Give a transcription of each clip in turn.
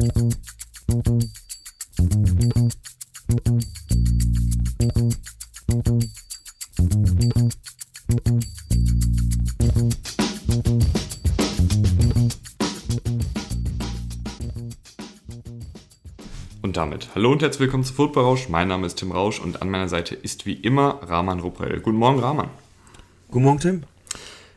Und damit hallo und herzlich willkommen zu Football Rausch. Mein Name ist Tim Rausch und an meiner Seite ist wie immer Rahman Ruppel. Guten Morgen, Rahman. Guten Morgen, Tim.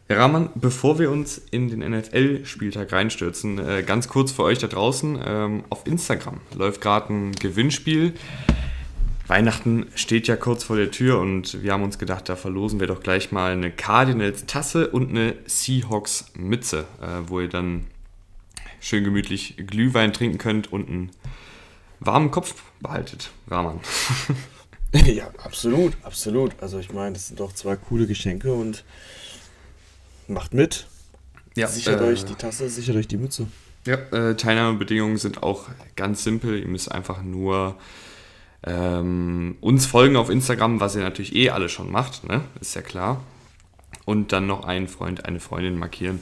Herr Rahman, bevor wir uns in den NFL-Spieltag reinstürzen, äh, ganz kurz für euch da draußen, ähm, auf Instagram läuft gerade ein Gewinnspiel. Weihnachten steht ja kurz vor der Tür und wir haben uns gedacht, da verlosen wir doch gleich mal eine Cardinals-Tasse und eine Seahawks-Mütze, äh, wo ihr dann schön gemütlich Glühwein trinken könnt und einen warmen Kopf behaltet, Rahman. ja, absolut, absolut. Also ich meine, das sind doch zwei coole Geschenke und macht mit. Ja, sichert äh, euch die Tasse, sichert euch die Mütze. Ja, äh, Teilnahmebedingungen sind auch ganz simpel. Ihr müsst einfach nur ähm, uns folgen auf Instagram, was ihr natürlich eh alle schon macht, ne? ist ja klar. Und dann noch einen Freund, eine Freundin markieren.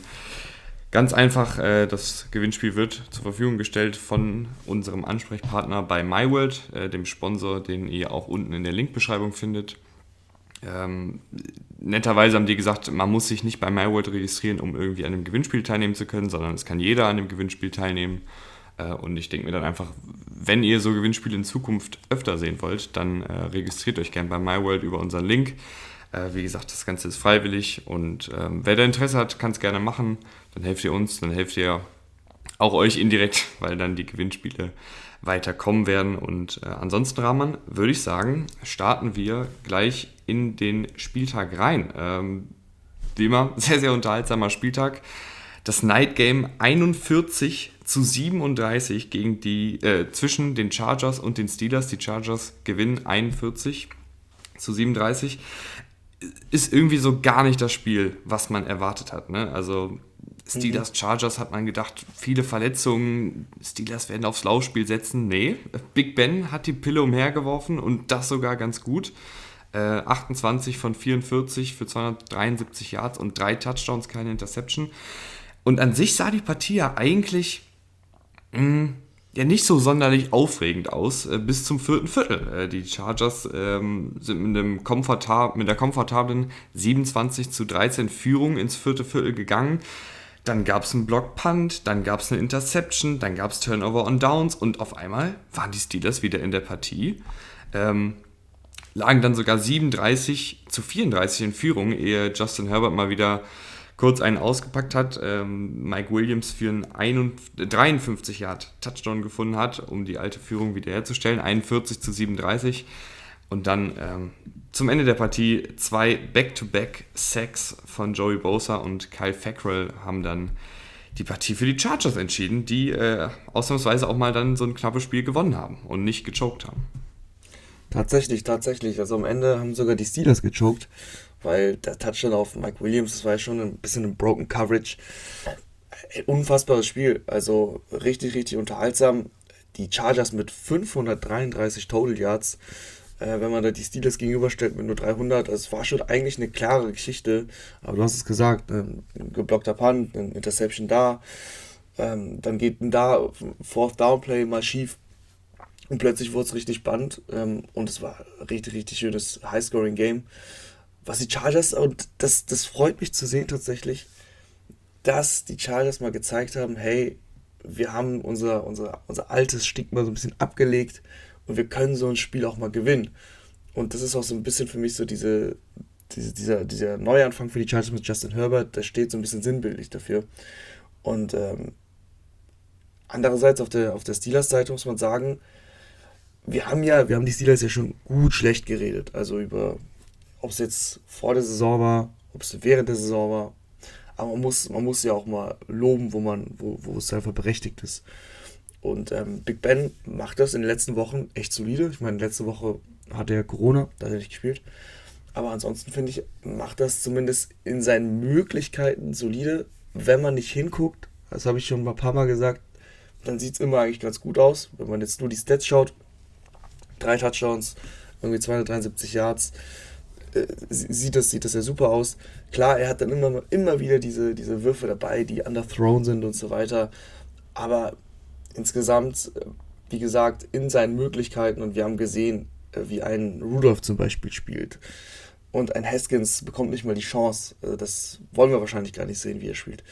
Ganz einfach, äh, das Gewinnspiel wird zur Verfügung gestellt von unserem Ansprechpartner bei MyWorld, äh, dem Sponsor, den ihr auch unten in der Linkbeschreibung findet. Ähm, netterweise haben die gesagt, man muss sich nicht bei MyWorld registrieren, um irgendwie an einem Gewinnspiel teilnehmen zu können, sondern es kann jeder an dem Gewinnspiel teilnehmen. Äh, und ich denke mir dann einfach, wenn ihr so Gewinnspiele in Zukunft öfter sehen wollt, dann äh, registriert euch gerne bei MyWorld über unseren Link. Äh, wie gesagt, das Ganze ist freiwillig und ähm, wer da Interesse hat, kann es gerne machen. Dann helft ihr uns, dann helft ihr auch euch indirekt, weil dann die Gewinnspiele weiterkommen werden. Und äh, ansonsten, Rahman, würde ich sagen, starten wir gleich in den Spieltag rein. Ähm, wie immer, sehr, sehr unterhaltsamer Spieltag. Das Night Game 41 zu 37 gegen die, äh, zwischen den Chargers und den Steelers. Die Chargers gewinnen 41 zu 37. Ist irgendwie so gar nicht das Spiel, was man erwartet hat. Ne? Also Steelers, Chargers hat man gedacht, viele Verletzungen, Steelers werden aufs Laufspiel setzen. Nee, Big Ben hat die Pille umhergeworfen und das sogar ganz gut. Äh, 28 von 44 für 273 Yards und drei Touchdowns, keine Interception. Und an sich sah die Partie ja eigentlich mh, hm, ja nicht so sonderlich aufregend aus äh, bis zum vierten Viertel. Äh, die Chargers ähm, sind mit, einem komfortab mit der komfortablen 27 zu 13 Führung ins vierte Viertel gegangen. Dann gab es einen Block-Punt, dann gab es eine Interception, dann gab es Turnover on Downs und auf einmal waren die Steelers wieder in der Partie. Ähm, lagen dann sogar 37 zu 34 in Führung, ehe Justin Herbert mal wieder kurz einen ausgepackt hat. Ähm, Mike Williams für einen 53 Yard Touchdown gefunden hat, um die alte Führung wiederherzustellen. 41 zu 37. Und dann ähm, zum Ende der Partie zwei Back-to-Back-Sacks von Joey Bosa und Kyle Fackrell haben dann die Partie für die Chargers entschieden, die äh, ausnahmsweise auch mal dann so ein knappes Spiel gewonnen haben und nicht gechoked haben. Tatsächlich, tatsächlich. Also am Ende haben sogar die Steelers gechoked, weil der Touchdown auf Mike Williams, das war ja schon ein bisschen ein Broken Coverage. Unfassbares Spiel, also richtig, richtig unterhaltsam. Die Chargers mit 533 Total Yards äh, wenn man da die Steelers gegenüberstellt mit nur 300. Also es war schon eigentlich eine klare Geschichte. Aber du hast es gesagt, ein geblockter Punt, ein Interception da. Ähm, dann geht ein da Fourth Down Play mal schief. Und plötzlich wurde es richtig spannend. Ähm, und es war richtig, richtig schönes High-Scoring-Game. Was die Chargers, und das, das freut mich zu sehen tatsächlich, dass die Chargers mal gezeigt haben, hey, wir haben unser, unser, unser altes Stigma so ein bisschen abgelegt und wir können so ein Spiel auch mal gewinnen. Und das ist auch so ein bisschen für mich so diese, diese, dieser, dieser Neuanfang für die Chargers mit Justin Herbert, der steht so ein bisschen sinnbildlich dafür. Und ähm, andererseits auf der, auf der Steelers-Seite muss man sagen, wir haben ja, wir haben die Steelers ja schon gut schlecht geredet. Also über, ob es jetzt vor der Saison war, ob es während der Saison war. Aber man muss, man muss ja auch mal loben, wo man, wo, wo es einfach berechtigt ist. Und ähm, Big Ben macht das in den letzten Wochen echt solide. Ich meine, letzte Woche hatte er Corona, da hat er nicht gespielt. Aber ansonsten finde ich, macht das zumindest in seinen Möglichkeiten solide. Wenn man nicht hinguckt, das habe ich schon ein paar Mal gesagt, dann sieht es immer eigentlich ganz gut aus. Wenn man jetzt nur die Stats schaut, drei Touchdowns, irgendwie 273 Yards, äh, sieht, das, sieht das ja super aus. Klar, er hat dann immer, immer wieder diese, diese Würfe dabei, die underthrown sind und so weiter. Aber insgesamt, äh, wie gesagt, in seinen Möglichkeiten und wir haben gesehen, äh, wie ein Rudolph zum Beispiel spielt. Und ein Haskins bekommt nicht mal die Chance. Äh, das wollen wir wahrscheinlich gar nicht sehen, wie er spielt.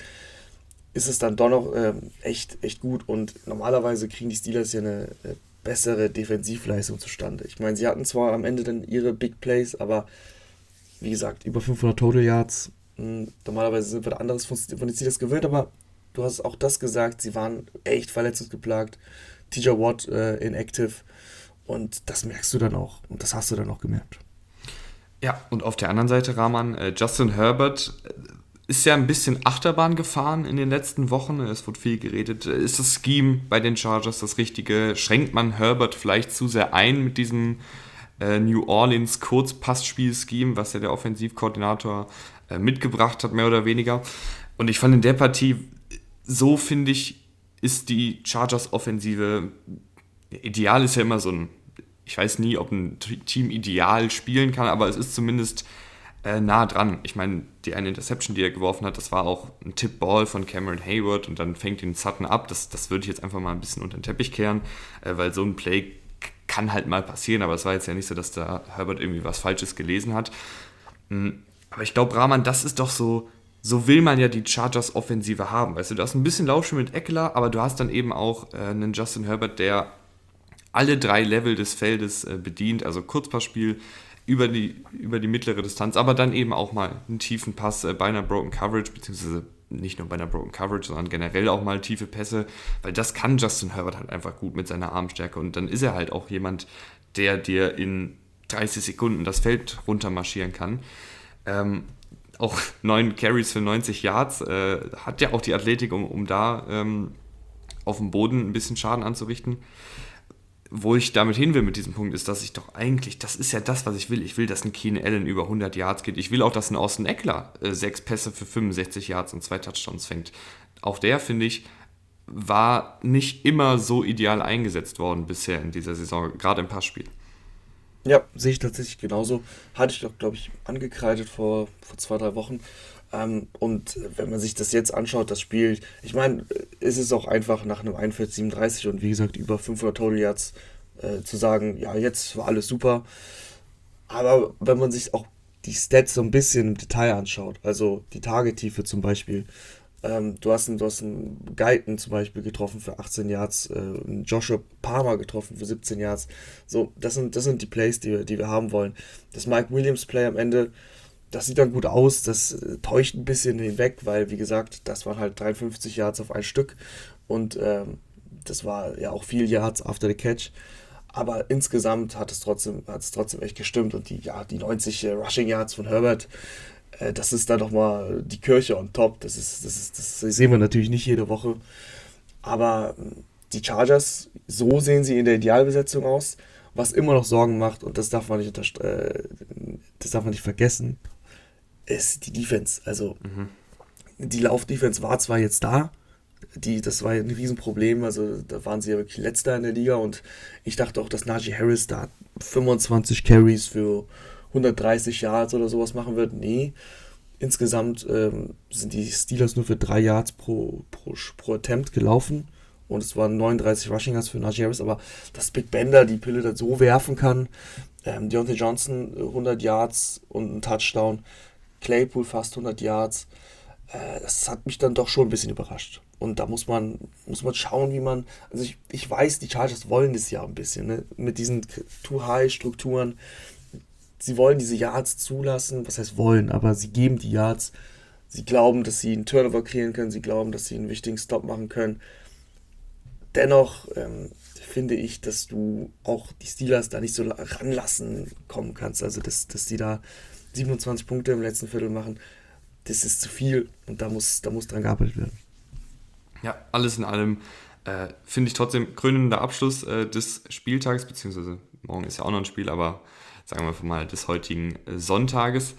Ist es dann doch noch ähm, echt, echt gut. Und normalerweise kriegen die Steelers ja eine, eine bessere Defensivleistung zustande. Ich meine, sie hatten zwar am Ende dann ihre Big Plays, aber wie gesagt, über 500 Total Yards. Hm, normalerweise sind wir anderes von, von den Steelers gewöhnt, aber du hast auch das gesagt, sie waren echt verletzungsgeplagt. TJ Watt äh, inactive und das merkst du dann auch und das hast du dann auch gemerkt. Ja, und auf der anderen Seite, Rahman, äh, Justin Herbert äh, ist ja ein bisschen Achterbahn gefahren in den letzten Wochen. Es wurde viel geredet. Ist das Scheme bei den Chargers das Richtige? Schränkt man Herbert vielleicht zu sehr ein mit diesem äh, New Orleans Kurzpassspiel-Scheme, was ja der Offensivkoordinator äh, mitgebracht hat, mehr oder weniger? Und ich fand in der Partie, so finde ich, ist die Chargers-Offensive, ideal ist ja immer so ein, ich weiß nie, ob ein Team ideal spielen kann, aber es ist zumindest äh, nah dran. Ich meine, die eine Interception, die er geworfen hat, das war auch ein Tip-Ball von Cameron Hayward und dann fängt ihn Sutton ab. Das, das würde ich jetzt einfach mal ein bisschen unter den Teppich kehren, äh, weil so ein Play kann halt mal passieren, aber es war jetzt ja nicht so, dass da Herbert irgendwie was Falsches gelesen hat. Mhm. Aber ich glaube, Rahman, das ist doch so, so will man ja die Chargers Offensive haben. Weißt du, du hast ein bisschen Laufspiel mit Eckler, aber du hast dann eben auch äh, einen Justin Herbert, der alle drei Level des Feldes äh, bedient, also Kurzpassspiel, über die, über die mittlere Distanz, aber dann eben auch mal einen tiefen Pass äh, bei einer Broken Coverage, beziehungsweise nicht nur bei einer Broken Coverage, sondern generell auch mal tiefe Pässe, weil das kann Justin Herbert halt einfach gut mit seiner Armstärke und dann ist er halt auch jemand, der dir in 30 Sekunden das Feld runtermarschieren kann. Ähm, auch neun Carries für 90 Yards, äh, hat ja auch die Athletik, um, um da ähm, auf dem Boden ein bisschen Schaden anzurichten wo ich damit hin will mit diesem Punkt, ist, dass ich doch eigentlich, das ist ja das, was ich will. Ich will, dass ein Keen Allen über 100 Yards geht. Ich will auch, dass ein Austin Eckler äh, sechs Pässe für 65 Yards und zwei Touchdowns fängt. Auch der, finde ich, war nicht immer so ideal eingesetzt worden bisher in dieser Saison, gerade im Passspiel. Ja, sehe ich tatsächlich genauso. Hatte ich doch, glaube ich, angekreidet vor, vor zwei, drei Wochen. Ähm, und wenn man sich das jetzt anschaut, das Spiel, ich meine, es ist auch einfach nach einem 41-37 und wie gesagt über 500 Total Yards äh, zu sagen, ja, jetzt war alles super. Aber wenn man sich auch die Stats so ein bisschen im Detail anschaut, also die Tagetiefe zum Beispiel, ähm, du, hast einen, du hast einen Guyton zum Beispiel getroffen für 18 Yards, äh, Joshua Palmer getroffen für 17 Yards. So, das sind, das sind die Plays, die wir, die wir haben wollen. Das Mike Williams Play am Ende, das sieht dann gut aus, das äh, täuscht ein bisschen hinweg, weil, wie gesagt, das waren halt 53 Yards auf ein Stück und ähm, das war ja auch viel Yards after the catch. Aber insgesamt hat es trotzdem, hat es trotzdem echt gestimmt und die, ja, die 90 äh, Rushing Yards von Herbert, das ist dann nochmal die Kirche on top. Das, ist, das, ist, das sehen wir natürlich nicht jede Woche. Aber ähm, die Chargers, so sehen sie in der Idealbesetzung aus. Was immer noch Sorgen macht, und das darf man nicht, äh, das darf man nicht vergessen, ist die Defense. Also mhm. die Laufdefense war zwar jetzt da, die, das war ein Riesenproblem, also da waren sie ja wirklich letzter in der Liga und ich dachte auch, dass Najee Harris da 25 Carries für 130 Yards oder sowas machen wird. Nee, insgesamt ähm, sind die Steelers nur für 3 Yards pro, pro, pro Attempt gelaufen und es waren 39 Rushing Yards für Najee Harris, aber dass Big Bender die Pille da so werfen kann, ähm, Deontay Johnson 100 Yards und ein Touchdown, Claypool fast 100 Yards. Äh, das hat mich dann doch schon ein bisschen überrascht. Und da muss man, muss man schauen, wie man. Also ich, ich weiß, die Chargers wollen das ja ein bisschen, ne? Mit diesen Too-High-Strukturen. Sie wollen diese Yards zulassen, was heißt wollen, aber sie geben die Yards. Sie glauben, dass sie einen Turnover kreieren können, sie glauben, dass sie einen wichtigen Stop machen können. Dennoch ähm, finde ich, dass du auch die Steelers da nicht so ranlassen kommen kannst. Also, dass, dass die da 27 Punkte im letzten Viertel machen, das ist zu viel und da muss, da muss dran gearbeitet werden. Ja, alles in allem äh, finde ich trotzdem krönender Abschluss äh, des Spieltags, beziehungsweise morgen ist ja auch noch ein Spiel, aber sagen wir mal des heutigen äh, Sonntages.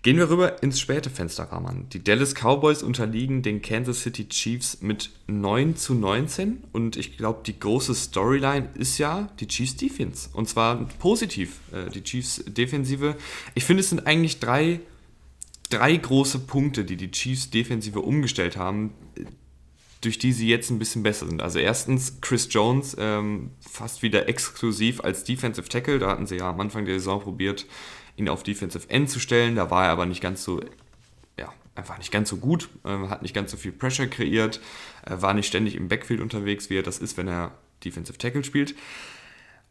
Gehen wir rüber ins späte Fenster, Rahman. Die Dallas Cowboys unterliegen den Kansas City Chiefs mit 9 zu 19 und ich glaube, die große Storyline ist ja die Chiefs Defense und zwar positiv, äh, die Chiefs Defensive. Ich finde, es sind eigentlich drei, drei große Punkte, die die Chiefs Defensive umgestellt haben, durch die sie jetzt ein bisschen besser sind. Also erstens Chris Jones, ähm, fast wieder exklusiv als Defensive Tackle. Da hatten sie ja am Anfang der Saison probiert, ihn auf Defensive End zu stellen. Da war er aber nicht ganz so, ja, einfach nicht ganz so gut, äh, hat nicht ganz so viel Pressure kreiert, äh, war nicht ständig im Backfield unterwegs, wie er das ist, wenn er Defensive Tackle spielt.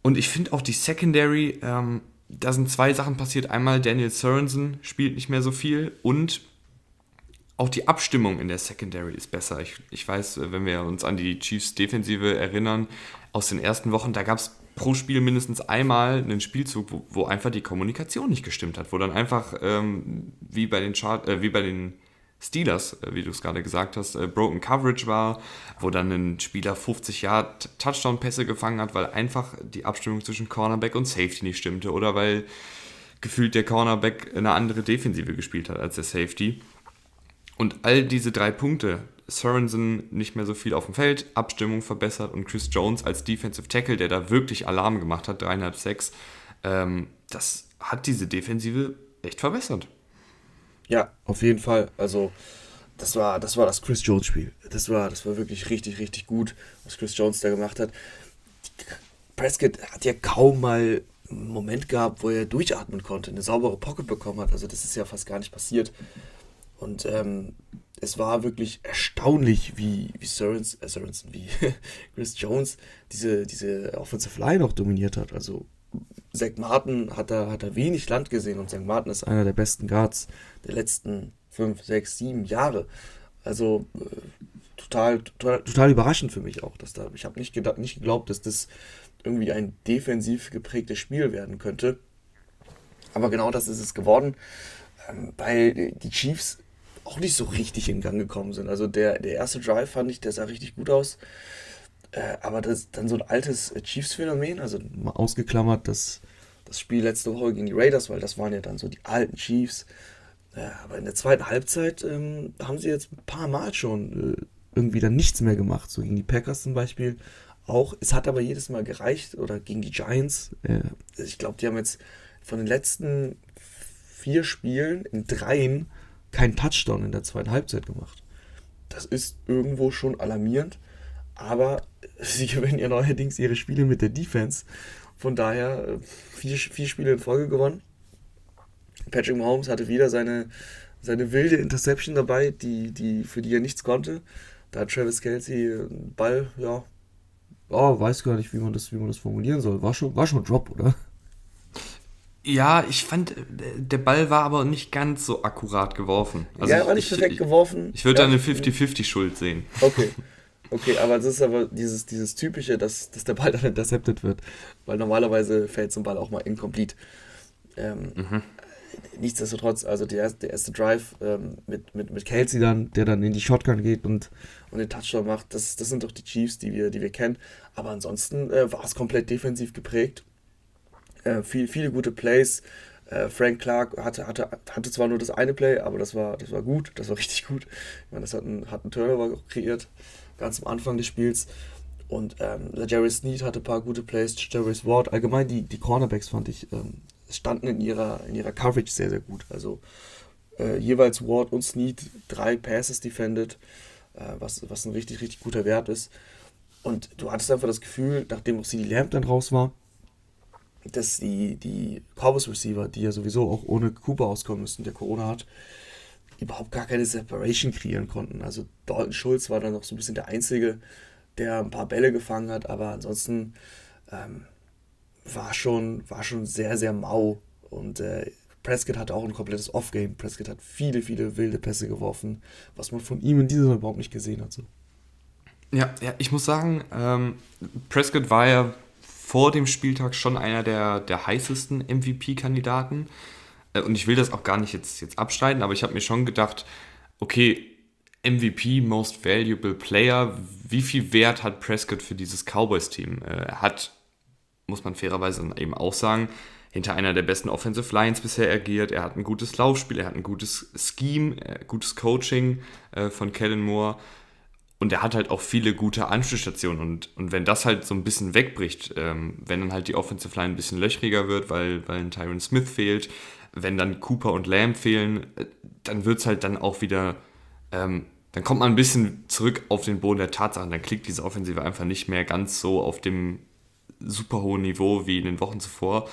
Und ich finde auch die Secondary, ähm, da sind zwei Sachen passiert. Einmal Daniel Sorensen spielt nicht mehr so viel und auch die Abstimmung in der Secondary ist besser. Ich, ich weiß, wenn wir uns an die Chiefs Defensive erinnern, aus den ersten Wochen, da gab es pro Spiel mindestens einmal einen Spielzug, wo, wo, einfach die Kommunikation nicht gestimmt hat, wo dann einfach ähm, wie bei den Chart, äh, wie bei den Steelers, äh, wie du es gerade gesagt hast, äh, Broken Coverage war, wo dann ein Spieler 50 Jahre Touchdown-Pässe gefangen hat, weil einfach die Abstimmung zwischen Cornerback und Safety nicht stimmte oder weil gefühlt der Cornerback eine andere Defensive gespielt hat als der Safety. Und all diese drei Punkte, Sorensen nicht mehr so viel auf dem Feld, Abstimmung verbessert und Chris Jones als Defensive Tackle, der da wirklich Alarm gemacht hat, dreieinhalb, sechs, ähm, das hat diese Defensive echt verbessert. Ja, auf jeden Fall. Also das war das, war das Chris Jones Spiel. Das war, das war wirklich richtig, richtig gut, was Chris Jones da gemacht hat. Prescott hat ja kaum mal einen Moment gehabt, wo er durchatmen konnte, eine saubere Pocket bekommen hat. Also das ist ja fast gar nicht passiert. Und ähm, es war wirklich erstaunlich, wie, wie Sorensen, äh, Sorensen, wie Chris Jones diese, diese Offensive Line noch dominiert hat. Also Zach Martin hat da, hat da wenig Land gesehen und Zach Martin ist einer der besten Guards der letzten fünf, sechs, sieben Jahre. Also äh, total, total, total überraschend für mich auch. Dass da, ich habe nicht, nicht geglaubt, dass das irgendwie ein defensiv geprägtes Spiel werden könnte. Aber genau das ist es geworden, ähm, weil die Chiefs auch nicht so richtig in Gang gekommen sind. Also der, der erste Drive fand ich, der sah richtig gut aus. Äh, aber das dann so ein altes Chiefs-Phänomen, also mal ausgeklammert das, das Spiel letzte Woche gegen die Raiders, weil das waren ja dann so die alten Chiefs. Äh, aber in der zweiten Halbzeit ähm, haben sie jetzt ein paar Mal schon äh, irgendwie dann nichts mehr gemacht. So gegen die Packers zum Beispiel auch. Es hat aber jedes Mal gereicht. Oder gegen die Giants. Äh, ich glaube, die haben jetzt von den letzten vier Spielen in dreien keinen Touchdown in der zweiten Halbzeit gemacht. Das ist irgendwo schon alarmierend, aber sie gewinnen ja neuerdings ihre Spiele mit der Defense. Von daher äh, vier, vier Spiele in Folge gewonnen. Patrick Mahomes hatte wieder seine, seine wilde Interception dabei, die, die, für die er nichts konnte. Da hat Travis Kelsey einen Ball, ja, oh, weiß gar nicht, wie man das, wie man das formulieren soll. War schon, war schon Drop, oder? Ja, ich fand, der Ball war aber nicht ganz so akkurat geworfen. Also ja, er war nicht perfekt geworfen. Ich würde ja. da eine 50-50-Schuld sehen. Okay. Okay, aber das ist aber dieses, dieses Typische, dass, dass der Ball dann intercepted wird. Weil normalerweise fällt so ein Ball auch mal incomplete. Ähm, mhm. Nichtsdestotrotz, also der erste, der erste Drive ähm, mit, mit, mit Kelsey dann, der dann in die Shotgun geht und, und den Touchdown macht, das, das sind doch die Chiefs, die wir, die wir kennen. Aber ansonsten äh, war es komplett defensiv geprägt äh, viel, viele gute Plays. Äh, Frank Clark hatte, hatte, hatte zwar nur das eine Play, aber das war, das war gut, das war richtig gut. Ich meine, das hat einen, hat einen Turnover kreiert, ganz am Anfang des Spiels. Und ähm, Jerry Sneed hatte ein paar gute Plays, Jerry Ward. Allgemein die, die Cornerbacks fand ich, ähm, standen in ihrer, in ihrer Coverage sehr, sehr gut. Also äh, jeweils Ward und Sneed drei Passes defended, äh, was, was ein richtig, richtig guter Wert ist. Und du hattest einfach das Gefühl, nachdem auch CD Lamb dann raus war, dass die, die Cowboys Receiver, die ja sowieso auch ohne Cooper auskommen müssen, der Corona hat, überhaupt gar keine Separation kreieren konnten. Also Dalton Schulz war dann noch so ein bisschen der Einzige, der ein paar Bälle gefangen hat, aber ansonsten ähm, war, schon, war schon sehr, sehr mau. Und äh, Prescott hatte auch ein komplettes Off-Game. Prescott hat viele, viele wilde Pässe geworfen, was man von ihm in dieser Saison überhaupt nicht gesehen hat. So. Ja, ja, ich muss sagen, ähm, Prescott war ja vor dem Spieltag schon einer der, der heißesten MVP-Kandidaten. Äh, und ich will das auch gar nicht jetzt, jetzt abstreiten, aber ich habe mir schon gedacht, okay, MVP, Most Valuable Player, wie viel Wert hat Prescott für dieses Cowboys-Team? Äh, er hat, muss man fairerweise eben auch sagen, hinter einer der besten Offensive Lines bisher agiert. Er hat ein gutes Laufspiel, er hat ein gutes Scheme, äh, gutes Coaching von Kellen Moore. Und er hat halt auch viele gute Anschlussstationen. Und, und wenn das halt so ein bisschen wegbricht, ähm, wenn dann halt die Offensive Line ein bisschen löchriger wird, weil, weil ein Tyron Smith fehlt, wenn dann Cooper und Lamb fehlen, äh, dann wird es halt dann auch wieder ähm, dann kommt man ein bisschen zurück auf den Boden der Tatsachen. Dann klickt diese Offensive einfach nicht mehr ganz so auf dem super hohen Niveau wie in den Wochen zuvor.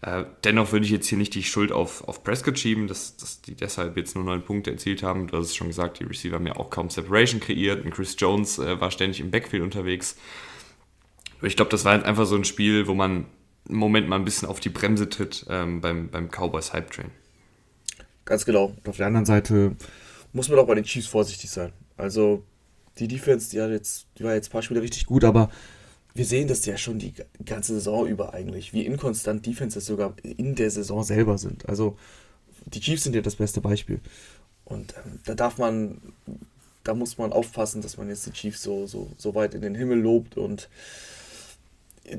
Äh, dennoch würde ich jetzt hier nicht die Schuld auf, auf Prescott schieben, dass, dass die deshalb jetzt nur neun Punkte erzielt haben. Du hast es schon gesagt, die Receiver haben ja auch kaum Separation kreiert und Chris Jones äh, war ständig im Backfield unterwegs. Ich glaube, das war jetzt einfach so ein Spiel, wo man im Moment mal ein bisschen auf die Bremse tritt ähm, beim, beim Cowboys Hype Train. Ganz genau. Und auf der anderen Seite muss man auch bei den Chiefs vorsichtig sein. Also die Defense, die hat jetzt, die war jetzt ein paar Spiele richtig gut, aber wir sehen das ja schon die ganze Saison über eigentlich, wie inkonstant Defenses sogar in der Saison selber sind. Also die Chiefs sind ja das beste Beispiel. Und ähm, da darf man, da muss man aufpassen, dass man jetzt die Chiefs so, so, so weit in den Himmel lobt. Und äh,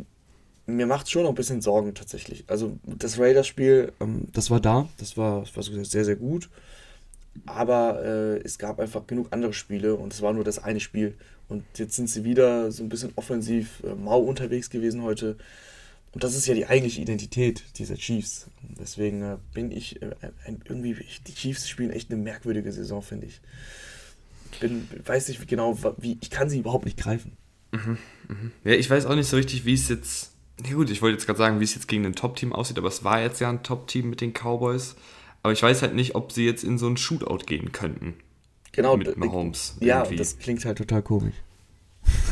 mir macht es schon noch ein bisschen Sorgen tatsächlich. Also das Raiders-Spiel, ähm, das war da, das war, das war sehr, sehr gut. Aber äh, es gab einfach genug andere Spiele und es war nur das eine Spiel. Und jetzt sind sie wieder so ein bisschen offensiv äh, mau unterwegs gewesen heute. Und das ist ja die eigentliche Identität dieser Chiefs. Deswegen äh, bin ich äh, ein, irgendwie, ich, die Chiefs spielen echt eine merkwürdige Saison, finde ich. Bin, weiß nicht genau, wie, ich kann sie überhaupt nicht greifen. Mhm, mh. Ja, ich weiß auch nicht so richtig, wie es jetzt, ja gut, ich wollte jetzt gerade sagen, wie es jetzt gegen ein Top-Team aussieht, aber es war jetzt ja ein Top-Team mit den Cowboys. Aber ich weiß halt nicht, ob sie jetzt in so ein Shootout gehen könnten. Genau, mit Mahomes. Ja, irgendwie. das klingt halt total komisch.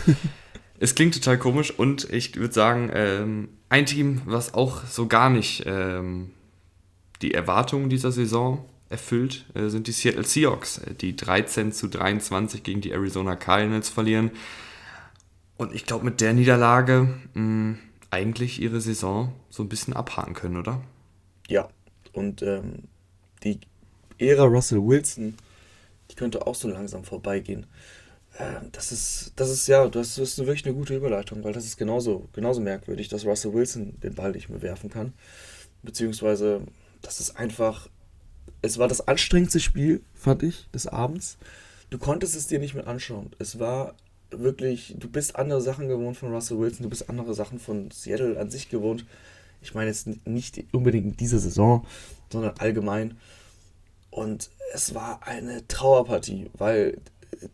es klingt total komisch und ich würde sagen, ähm, ein Team, was auch so gar nicht ähm, die Erwartungen dieser Saison erfüllt, äh, sind die Seattle Seahawks, äh, die 13 zu 23 gegen die Arizona Cardinals verlieren. Und ich glaube, mit der Niederlage mh, eigentlich ihre Saison so ein bisschen abhaken können, oder? Ja, und ähm, die Ära Russell Wilson, die könnte auch so langsam vorbeigehen. Ähm, das ist, das ist ja, das ist wirklich eine gute Überleitung, weil das ist genauso, genauso merkwürdig, dass Russell Wilson den Ball nicht mehr werfen kann. Beziehungsweise, das ist einfach, es war das anstrengendste Spiel, fand ich, des Abends. Du konntest es dir nicht mehr anschauen. Es war wirklich, du bist andere Sachen gewohnt von Russell Wilson, du bist andere Sachen von Seattle an sich gewohnt. Ich meine jetzt nicht unbedingt in dieser Saison, sondern allgemein. Und es war eine Trauerpartie, weil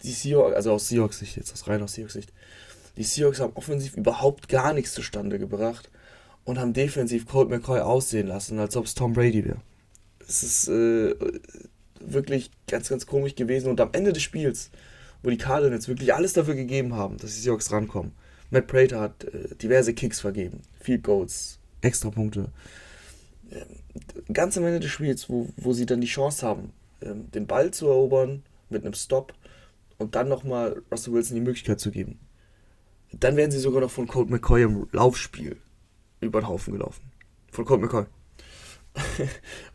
die Seahawks, also aus Seahawks Sicht jetzt, aus rein aus Seahawks Sicht, die Seahawks haben offensiv überhaupt gar nichts zustande gebracht und haben defensiv Colt McCoy aussehen lassen, als ob es Tom Brady wäre. Es ist äh, wirklich ganz, ganz komisch gewesen und am Ende des Spiels, wo die Cardinals wirklich alles dafür gegeben haben, dass die Seahawks rankommen. Matt Prater hat äh, diverse Kicks vergeben, Field Goals, Extrapunkte. Ähm, ganz am Ende des Spiels, wo, wo sie dann die Chance haben, ähm, den Ball zu erobern mit einem Stop und dann nochmal Russell Wilson die Möglichkeit zu geben. Dann werden sie sogar noch von Colt McCoy im Laufspiel über den Haufen gelaufen. Von Colt McCoy.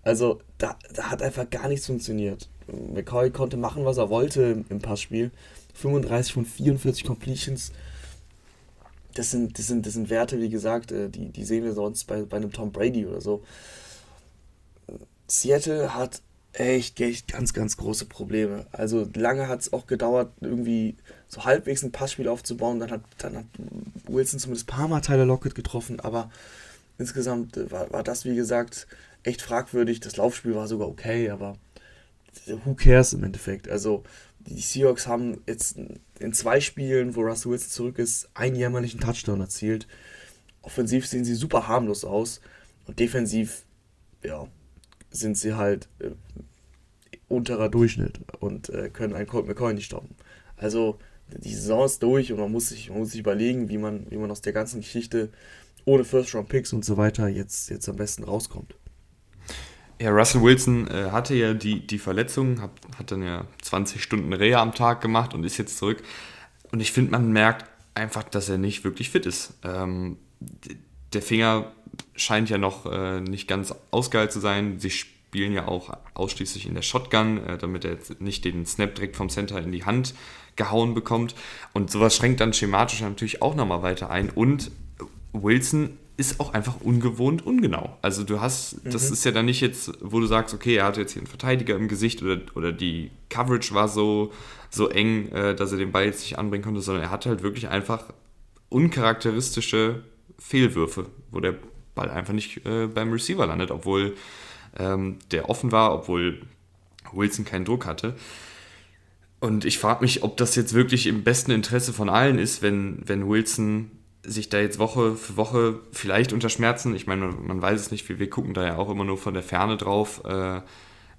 also da, da hat einfach gar nichts funktioniert. McCoy konnte machen, was er wollte im Passspiel. 35 von 44 Completions. Das sind, das sind, das sind Werte, wie gesagt, äh, die, die sehen wir sonst bei, bei einem Tom Brady oder so. Seattle hat echt, echt ganz, ganz große Probleme. Also lange hat es auch gedauert, irgendwie so halbwegs ein Passspiel aufzubauen. Dann hat, dann hat Wilson zumindest ein paar Mal Tyler Lockett getroffen, aber insgesamt äh, war, war das, wie gesagt, echt fragwürdig. Das Laufspiel war sogar okay, aber who cares im Endeffekt? Also die Seahawks haben jetzt in zwei Spielen, wo Russell Wilson zurück ist, einen jämmerlichen Touchdown erzielt. Offensiv sehen sie super harmlos aus und defensiv, ja, sind sie halt äh, unterer Durchschnitt und äh, können einen Colt McCoy nicht stoppen. Also die Saison ist durch und man muss sich, man muss sich überlegen, wie man, wie man aus der ganzen Geschichte ohne First-Round-Picks und so weiter jetzt, jetzt am besten rauskommt. Ja, Russell Wilson äh, hatte ja die, die Verletzung, hat, hat dann ja 20 Stunden Reha am Tag gemacht und ist jetzt zurück. Und ich finde, man merkt einfach, dass er nicht wirklich fit ist. Ähm, der Finger scheint ja noch äh, nicht ganz ausgeheilt zu sein. Sie spielen ja auch ausschließlich in der Shotgun, äh, damit er jetzt nicht den Snap direkt vom Center in die Hand gehauen bekommt. Und sowas schränkt dann schematisch natürlich auch nochmal weiter ein. Und Wilson ist auch einfach ungewohnt ungenau. Also du hast, mhm. das ist ja dann nicht jetzt, wo du sagst, okay, er hatte jetzt hier einen Verteidiger im Gesicht oder, oder die Coverage war so, so eng, äh, dass er den Ball jetzt nicht anbringen konnte, sondern er hatte halt wirklich einfach uncharakteristische Fehlwürfe, wo der Ball einfach nicht äh, beim Receiver landet, obwohl ähm, der offen war, obwohl Wilson keinen Druck hatte. Und ich frage mich, ob das jetzt wirklich im besten Interesse von allen ist, wenn, wenn Wilson sich da jetzt Woche für Woche vielleicht unter Schmerzen, ich meine, man, man weiß es nicht, wir, wir gucken da ja auch immer nur von der Ferne drauf, äh,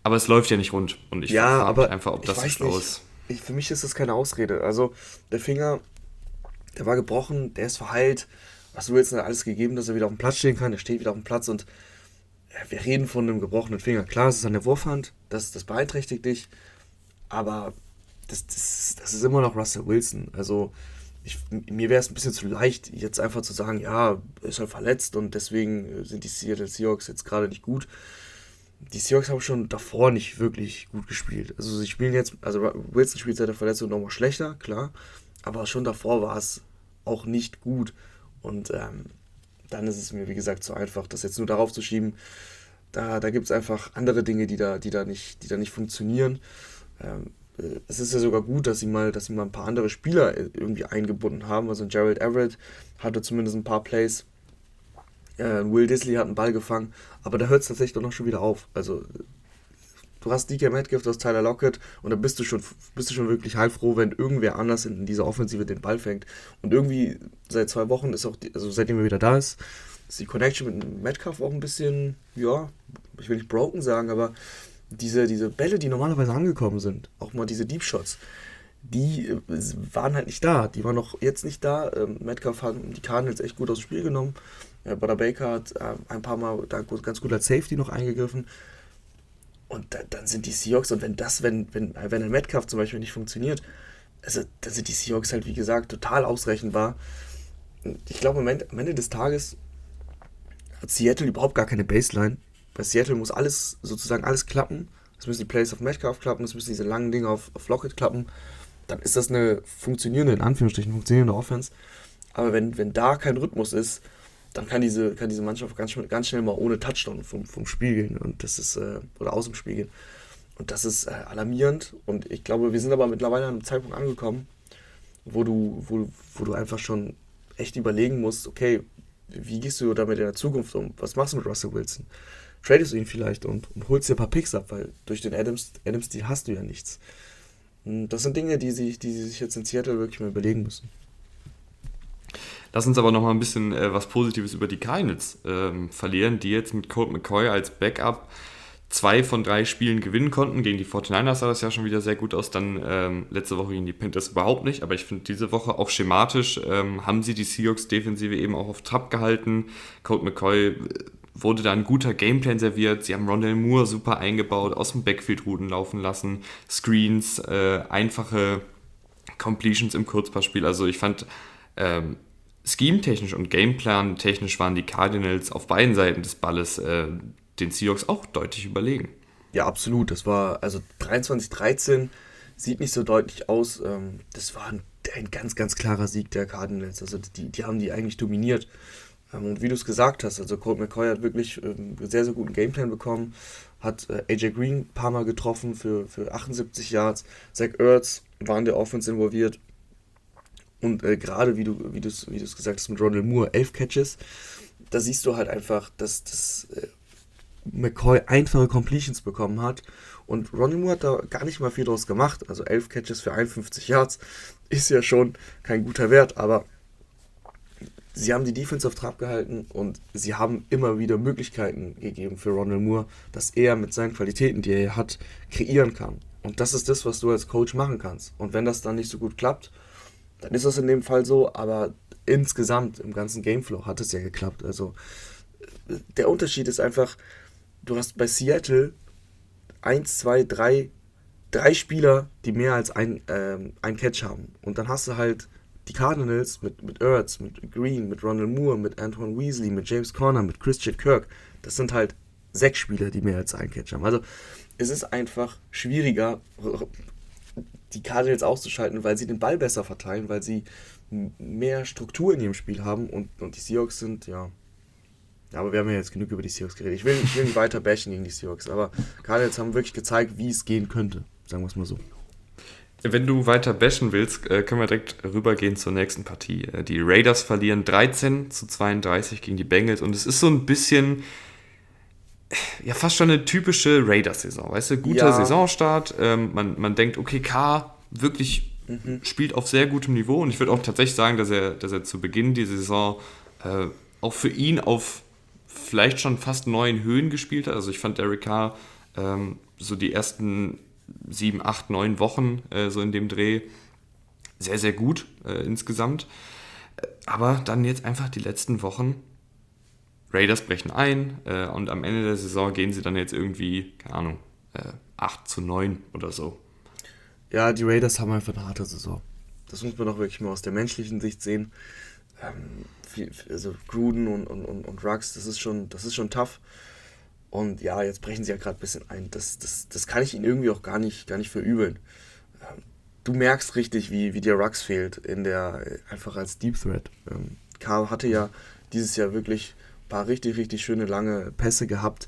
aber es läuft ja nicht rund. Und ich ja, frage mich einfach, ob das so schlau ist. Ich, für mich ist das keine Ausrede. Also der Finger, der war gebrochen, der ist verheilt. Was Wilson hat alles gegeben, dass er wieder auf dem Platz stehen kann. Er steht wieder auf dem Platz und wir reden von einem gebrochenen Finger. Klar, es ist an der Wurfhand, das, das beeinträchtigt dich, aber das, das, das ist immer noch Russell Wilson. Also ich, mir wäre es ein bisschen zu leicht, jetzt einfach zu sagen, ja, er ist halt verletzt und deswegen sind die Seattle Seahawks jetzt gerade nicht gut. Die Seahawks haben schon davor nicht wirklich gut gespielt. Also sie spielen jetzt, also Wilson spielt seit der Verletzung nochmal schlechter, klar, aber schon davor war es auch nicht gut. Und ähm, dann ist es mir, wie gesagt, zu einfach, das jetzt nur darauf zu schieben. Da, da gibt es einfach andere Dinge, die da, die da, nicht, die da nicht funktionieren. Ähm, äh, es ist ja sogar gut, dass sie mal, dass sie mal ein paar andere Spieler äh, irgendwie eingebunden haben. Also Gerald Everett hatte zumindest ein paar Plays. Äh, Will Disley hat einen Ball gefangen, aber da hört es tatsächlich doch noch schon wieder auf. Also du hast DK Metcalf, du hast Tyler Lockett und da bist du schon, bist du schon wirklich heilfroh, wenn irgendwer anders in dieser Offensive den Ball fängt. Und irgendwie seit zwei Wochen ist auch, die, also seitdem er wieder da ist, ist die Connection mit Metcalf auch ein bisschen, ja, ich will nicht broken sagen, aber diese, diese Bälle, die normalerweise angekommen sind, auch mal diese Deep Shots, die äh, waren halt nicht da. Die waren noch jetzt nicht da. Ähm, Metcalf hat die Cardinals echt gut aus dem Spiel genommen. Äh, Butter Baker hat äh, ein paar Mal da ganz gut als Safety noch eingegriffen. Und da, dann sind die Seahawks, und wenn das, wenn, wenn, wenn ein Metcalf zum Beispiel nicht funktioniert, also dann sind die Seahawks halt, wie gesagt, total ausrechenbar. Ich glaube, am Ende, des Tages hat Seattle überhaupt gar keine Baseline. Bei Seattle muss alles, sozusagen alles klappen. Es müssen die Plays auf Metcalf klappen, es müssen diese langen Dinge auf, auf Lockett klappen. Dann ist das eine funktionierende, in Anführungsstrichen, funktionierende Offense. Aber wenn, wenn da kein Rhythmus ist, dann kann diese, kann diese Mannschaft ganz, ganz schnell mal ohne Touchdown vom, vom Spiel gehen und das ist, äh, oder aus dem Spiel gehen. Und das ist äh, alarmierend. Und ich glaube, wir sind aber mittlerweile an einem Zeitpunkt angekommen, wo du, wo, wo du einfach schon echt überlegen musst, okay, wie gehst du damit in der Zukunft um? Was machst du mit Russell Wilson? Tradest du ihn vielleicht und, und holst dir ein paar Picks ab, weil durch den Adams, Adams Deal hast du ja nichts. Und das sind Dinge, die sich, die sich jetzt in Seattle wirklich mal überlegen müssen. Lass uns aber noch mal ein bisschen äh, was Positives über die Cardinals ähm, verlieren, die jetzt mit Colt McCoy als Backup zwei von drei Spielen gewinnen konnten. Gegen die 49ers sah das ja schon wieder sehr gut aus. Dann ähm, letzte Woche gegen die Panthers überhaupt nicht. Aber ich finde, diese Woche auch schematisch ähm, haben sie die Seahawks-Defensive eben auch auf Trab gehalten. Colt McCoy äh, wurde da ein guter Gameplan serviert. Sie haben Rondell Moore super eingebaut, aus dem Backfield-Routen laufen lassen, Screens, äh, einfache Completions im Kurzpassspiel. Also ich fand, ähm, Scheme-technisch und Gameplan-technisch waren die Cardinals auf beiden Seiten des Balles äh, den Seahawks auch deutlich überlegen. Ja, absolut. Das war, also 23-13 sieht nicht so deutlich aus. Ähm, das war ein, ein, ganz, ganz klarer Sieg der Cardinals. Also die, die haben die eigentlich dominiert. Ähm, und wie du es gesagt hast, also Colt McCoy hat wirklich ähm, sehr, sehr guten Gameplan bekommen, hat äh, AJ Green ein paar Mal getroffen für, für 78 Yards. Zach Ertz war in der Offense involviert. Und äh, gerade wie du wie wie gesagt hast mit Ronald Moore, elf Catches, da siehst du halt einfach, dass das äh, McCoy einfache Completions bekommen hat. Und Ronnie Moore hat da gar nicht mal viel draus gemacht. Also elf Catches für 51 Yards ist ja schon kein guter Wert, aber sie haben die Defense auf Trab gehalten und sie haben immer wieder Möglichkeiten gegeben für Ronald Moore, dass er mit seinen Qualitäten, die er hat, kreieren kann. Und das ist das, was du als Coach machen kannst. Und wenn das dann nicht so gut klappt, dann ist das in dem Fall so, aber insgesamt im ganzen Gameflow hat es ja geklappt. Also der Unterschied ist einfach, du hast bei Seattle 1, 2, 3, drei Spieler, die mehr als ein, ähm, ein Catch haben. Und dann hast du halt die Cardinals mit, mit Ertz, mit Green, mit Ronald Moore, mit Antoine Weasley, mit James Conner, mit Christian Kirk. Das sind halt sechs Spieler, die mehr als ein Catch haben. Also es ist einfach schwieriger, die Cardinals auszuschalten, weil sie den Ball besser verteilen, weil sie mehr Struktur in ihrem Spiel haben und, und die Seahawks sind, ja. Ja, aber wir haben ja jetzt genug über die Seahawks geredet. Ich will, ich will nicht weiter bashen gegen die Seahawks, aber Cardinals haben wirklich gezeigt, wie es gehen könnte. Sagen wir es mal so. Wenn du weiter bashen willst, äh, können wir direkt rübergehen zur nächsten Partie. Äh, die Raiders verlieren 13 zu 32 gegen die Bengals und es ist so ein bisschen, ja, fast schon eine typische Raiders-Saison. Weißt du, guter ja. Saisonstart. Ähm, man, man denkt, okay, K wirklich mhm. spielt auf sehr gutem Niveau und ich würde auch tatsächlich sagen, dass er, dass er zu Beginn dieser Saison äh, auch für ihn auf vielleicht schon fast neuen Höhen gespielt hat. Also ich fand Derek Carr ähm, so die ersten sieben, acht, neun Wochen äh, so in dem Dreh sehr, sehr gut äh, insgesamt. Aber dann jetzt einfach die letzten Wochen. Raiders brechen ein äh, und am Ende der Saison gehen sie dann jetzt irgendwie, keine Ahnung, äh, 8 zu 9 oder so. Ja, die Raiders haben einfach eine harte Saison. Das muss man doch wirklich mal aus der menschlichen Sicht sehen. Ähm, also Gruden und, und, und, und Rux, das ist schon, das ist schon tough. Und ja, jetzt brechen sie ja gerade ein bisschen ein. Das, das, das kann ich ihnen irgendwie auch gar nicht, gar nicht verübeln. Ähm, du merkst richtig, wie, wie dir Rux fehlt in der, einfach als Deep Threat. Ähm, Karl hatte ja dieses Jahr wirklich paar richtig, richtig schöne lange Pässe gehabt,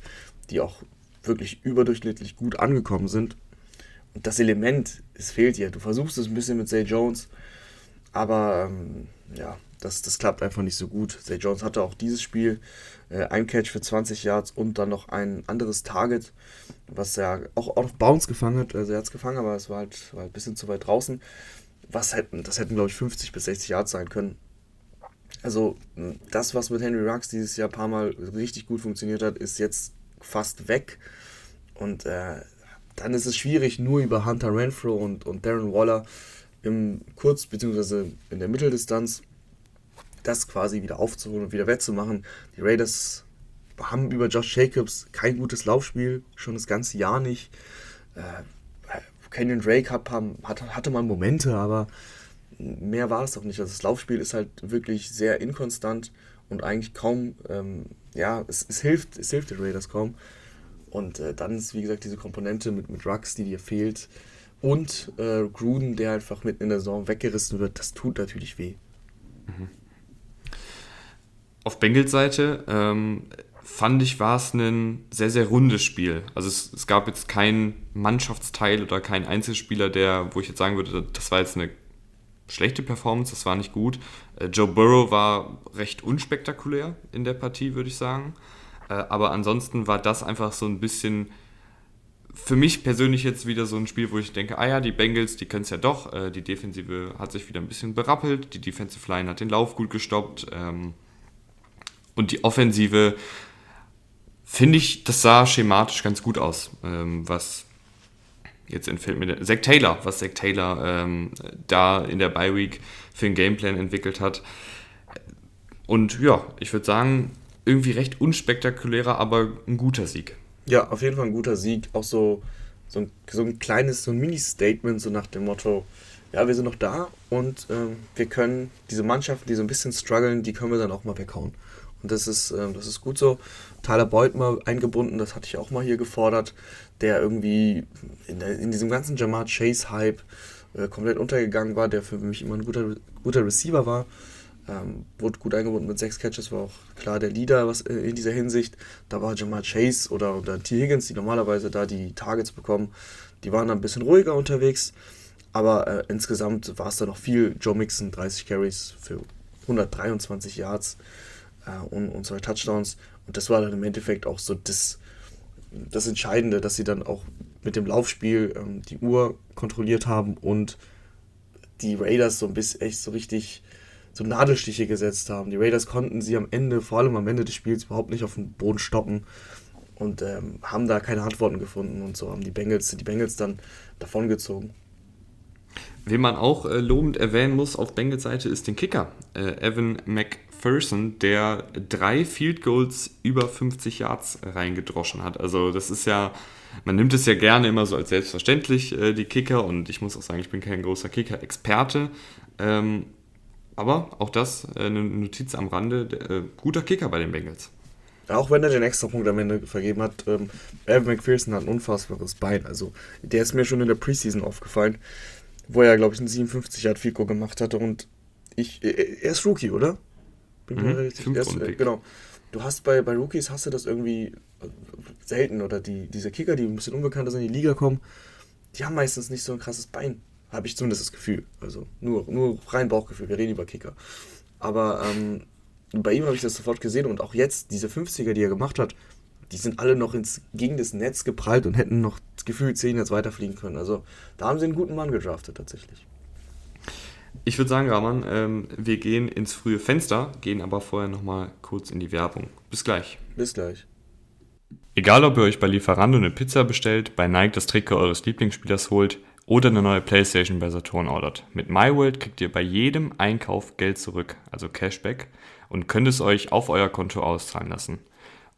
die auch wirklich überdurchschnittlich gut angekommen sind. Und das Element, es fehlt dir. Du versuchst es ein bisschen mit Zay Jones, aber ähm, ja, das, das klappt einfach nicht so gut. Zay Jones hatte auch dieses Spiel äh, ein Catch für 20 Yards und dann noch ein anderes Target, was er auch, auch auf Bounce gefangen hat. Also er hat es gefangen, aber es war halt, war halt ein bisschen zu weit draußen. Was hätten, das hätten, glaube ich, 50 bis 60 Yards sein können. Also das, was mit Henry Rux dieses Jahr ein paar Mal richtig gut funktioniert hat, ist jetzt fast weg. Und äh, dann ist es schwierig, nur über Hunter Renfro und, und Darren Waller im Kurz- bzw. in der Mitteldistanz das quasi wieder aufzuholen und wieder wettzumachen. Die Raiders haben über Josh Jacobs kein gutes Laufspiel, schon das ganze Jahr nicht. Äh, Canyon Drake hat, hat, hatte mal Momente, aber mehr war es auch nicht. Also das Laufspiel ist halt wirklich sehr inkonstant und eigentlich kaum, ähm, ja, es, es, hilft, es hilft den Raiders kaum. Und äh, dann ist, wie gesagt, diese Komponente mit, mit Rux, die dir fehlt. Und äh, Gruden, der einfach mitten in der Saison weggerissen wird, das tut natürlich weh. Mhm. Auf Bengals Seite ähm, fand ich, war es ein sehr, sehr rundes Spiel. Also es, es gab jetzt keinen Mannschaftsteil oder keinen Einzelspieler, der, wo ich jetzt sagen würde, das war jetzt eine schlechte Performance, das war nicht gut. Äh, Joe Burrow war recht unspektakulär in der Partie, würde ich sagen. Äh, aber ansonsten war das einfach so ein bisschen für mich persönlich jetzt wieder so ein Spiel, wo ich denke, ah ja, die Bengals, die können es ja doch. Äh, die Defensive hat sich wieder ein bisschen berappelt, die Defensive Line hat den Lauf gut gestoppt. Ähm, und die Offensive, finde ich, das sah schematisch ganz gut aus, ähm, was jetzt entfällt mir der, Zach Taylor, was Zach Taylor ähm, da in der Bye Week für einen Gameplan entwickelt hat. Und ja, ich würde sagen, irgendwie recht unspektakulärer, aber ein guter Sieg. Ja, auf jeden Fall ein guter Sieg. Auch so, so, ein, so ein kleines, so ein Mini-Statement, so nach dem Motto, ja, wir sind noch da und äh, wir können diese Mannschaften, die so ein bisschen strugglen, die können wir dann auch mal weghauen. Und das ist, äh, das ist gut so. Tyler Boyd mal eingebunden, das hatte ich auch mal hier gefordert, der irgendwie in, der, in diesem ganzen Jamar Chase-Hype äh, komplett untergegangen war, der für mich immer ein guter, guter Receiver war. Ähm, wurde gut eingebunden mit sechs Catches, war auch klar der Leader was, äh, in dieser Hinsicht. Da war Jamal Chase oder, oder T. Higgins, die normalerweise da die Targets bekommen, die waren dann ein bisschen ruhiger unterwegs. Aber äh, insgesamt war es dann noch viel. Joe Mixon, 30 Carries für 123 Yards und, und zwei Touchdowns. Und das war dann im Endeffekt auch so das, das Entscheidende, dass sie dann auch mit dem Laufspiel ähm, die Uhr kontrolliert haben und die Raiders so ein bisschen echt so richtig so Nadelstiche gesetzt haben. Die Raiders konnten sie am Ende, vor allem am Ende des Spiels, überhaupt nicht auf den Boden stoppen und ähm, haben da keine Antworten gefunden und so haben die Bengals, die Bengals dann davongezogen. Wen man auch äh, lobend erwähnen muss auf Bengals Seite ist den Kicker, äh, Evan McPherson, der drei Field Goals über 50 Yards reingedroschen hat. Also das ist ja, man nimmt es ja gerne immer so als selbstverständlich, äh, die Kicker, und ich muss auch sagen, ich bin kein großer Kicker-Experte. Ähm, aber auch das äh, eine Notiz am Rande, der, äh, guter Kicker bei den Bengals. Auch wenn er den extra Punkt am Ende vergeben hat, ähm, Evan McPherson hat ein unfassbares Bein. Also der ist mir schon in der Preseason aufgefallen, wo er, glaube ich, einen 57 Yard Fico gemacht hatte. Und ich, er ist Rookie, oder? Bin mhm, mir relativ, erst, äh, genau. Du hast bei, bei Rookies hast du das irgendwie äh, selten oder die, diese Kicker, die ein bisschen unbekannter sind, in die Liga kommen, die haben meistens nicht so ein krasses Bein. Habe ich zumindest das Gefühl. Also nur, nur rein Bauchgefühl. Wir reden über Kicker. Aber ähm, bei ihm habe ich das sofort gesehen und auch jetzt, diese 50er, die er gemacht hat, die sind alle noch ins, gegen das Netz geprallt und hätten noch gefühlt 10 jetzt weiterfliegen können. Also da haben sie einen guten Mann gedraftet tatsächlich. Ich würde sagen, Rahman, ähm, wir gehen ins frühe Fenster, gehen aber vorher nochmal kurz in die Werbung. Bis gleich. Bis gleich. Egal, ob ihr euch bei Lieferando eine Pizza bestellt, bei Nike das Trikot eures Lieblingsspielers holt oder eine neue Playstation bei Saturn ordert. Mit MyWorld kriegt ihr bei jedem Einkauf Geld zurück, also Cashback, und könnt es euch auf euer Konto auszahlen lassen.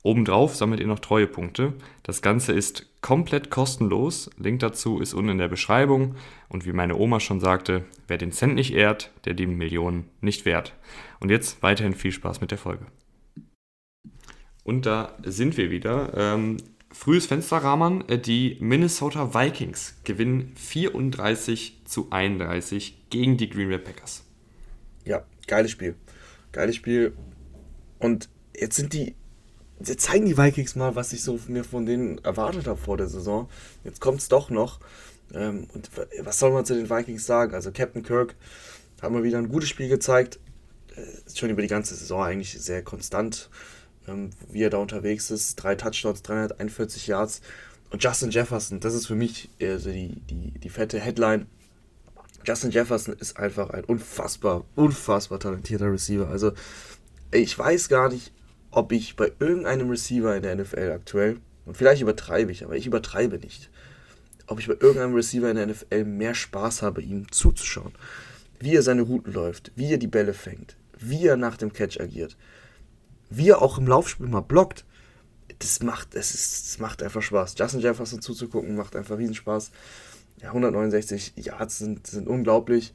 Obendrauf sammelt ihr noch Treuepunkte. Das Ganze ist komplett kostenlos. Link dazu ist unten in der Beschreibung. Und wie meine Oma schon sagte, wer den Cent nicht ehrt, der die Millionen nicht wert. Und jetzt weiterhin viel Spaß mit der Folge. Und da sind wir wieder. Ähm, frühes Fensterrahmern. Äh, die Minnesota Vikings gewinnen 34 zu 31 gegen die Green Bay Packers. Ja, geiles Spiel. Geiles Spiel. Und jetzt sind die jetzt zeigen die Vikings mal, was ich so mir von denen erwartet habe vor der Saison. Jetzt kommt es doch noch. Ähm, und was soll man zu den Vikings sagen? Also Captain Kirk hat mal wieder ein gutes Spiel gezeigt. Äh, schon über die ganze Saison eigentlich sehr konstant, ähm, wie er da unterwegs ist. Drei Touchdowns, 341 Yards. Und Justin Jefferson, das ist für mich also die, die, die fette Headline. Justin Jefferson ist einfach ein unfassbar, unfassbar talentierter Receiver. Also ich weiß gar nicht, ob ich bei irgendeinem Receiver in der NFL aktuell, und vielleicht übertreibe ich, aber ich übertreibe nicht, ob ich bei irgendeinem Receiver in der NFL mehr Spaß habe, ihm zuzuschauen. Wie er seine Routen läuft, wie er die Bälle fängt, wie er nach dem Catch agiert, wie er auch im Laufspiel mal blockt. Das macht, das, ist, das macht einfach Spaß. Justin Jefferson zuzugucken macht einfach Riesenspaß. Ja, 169 Yards sind, sind unglaublich.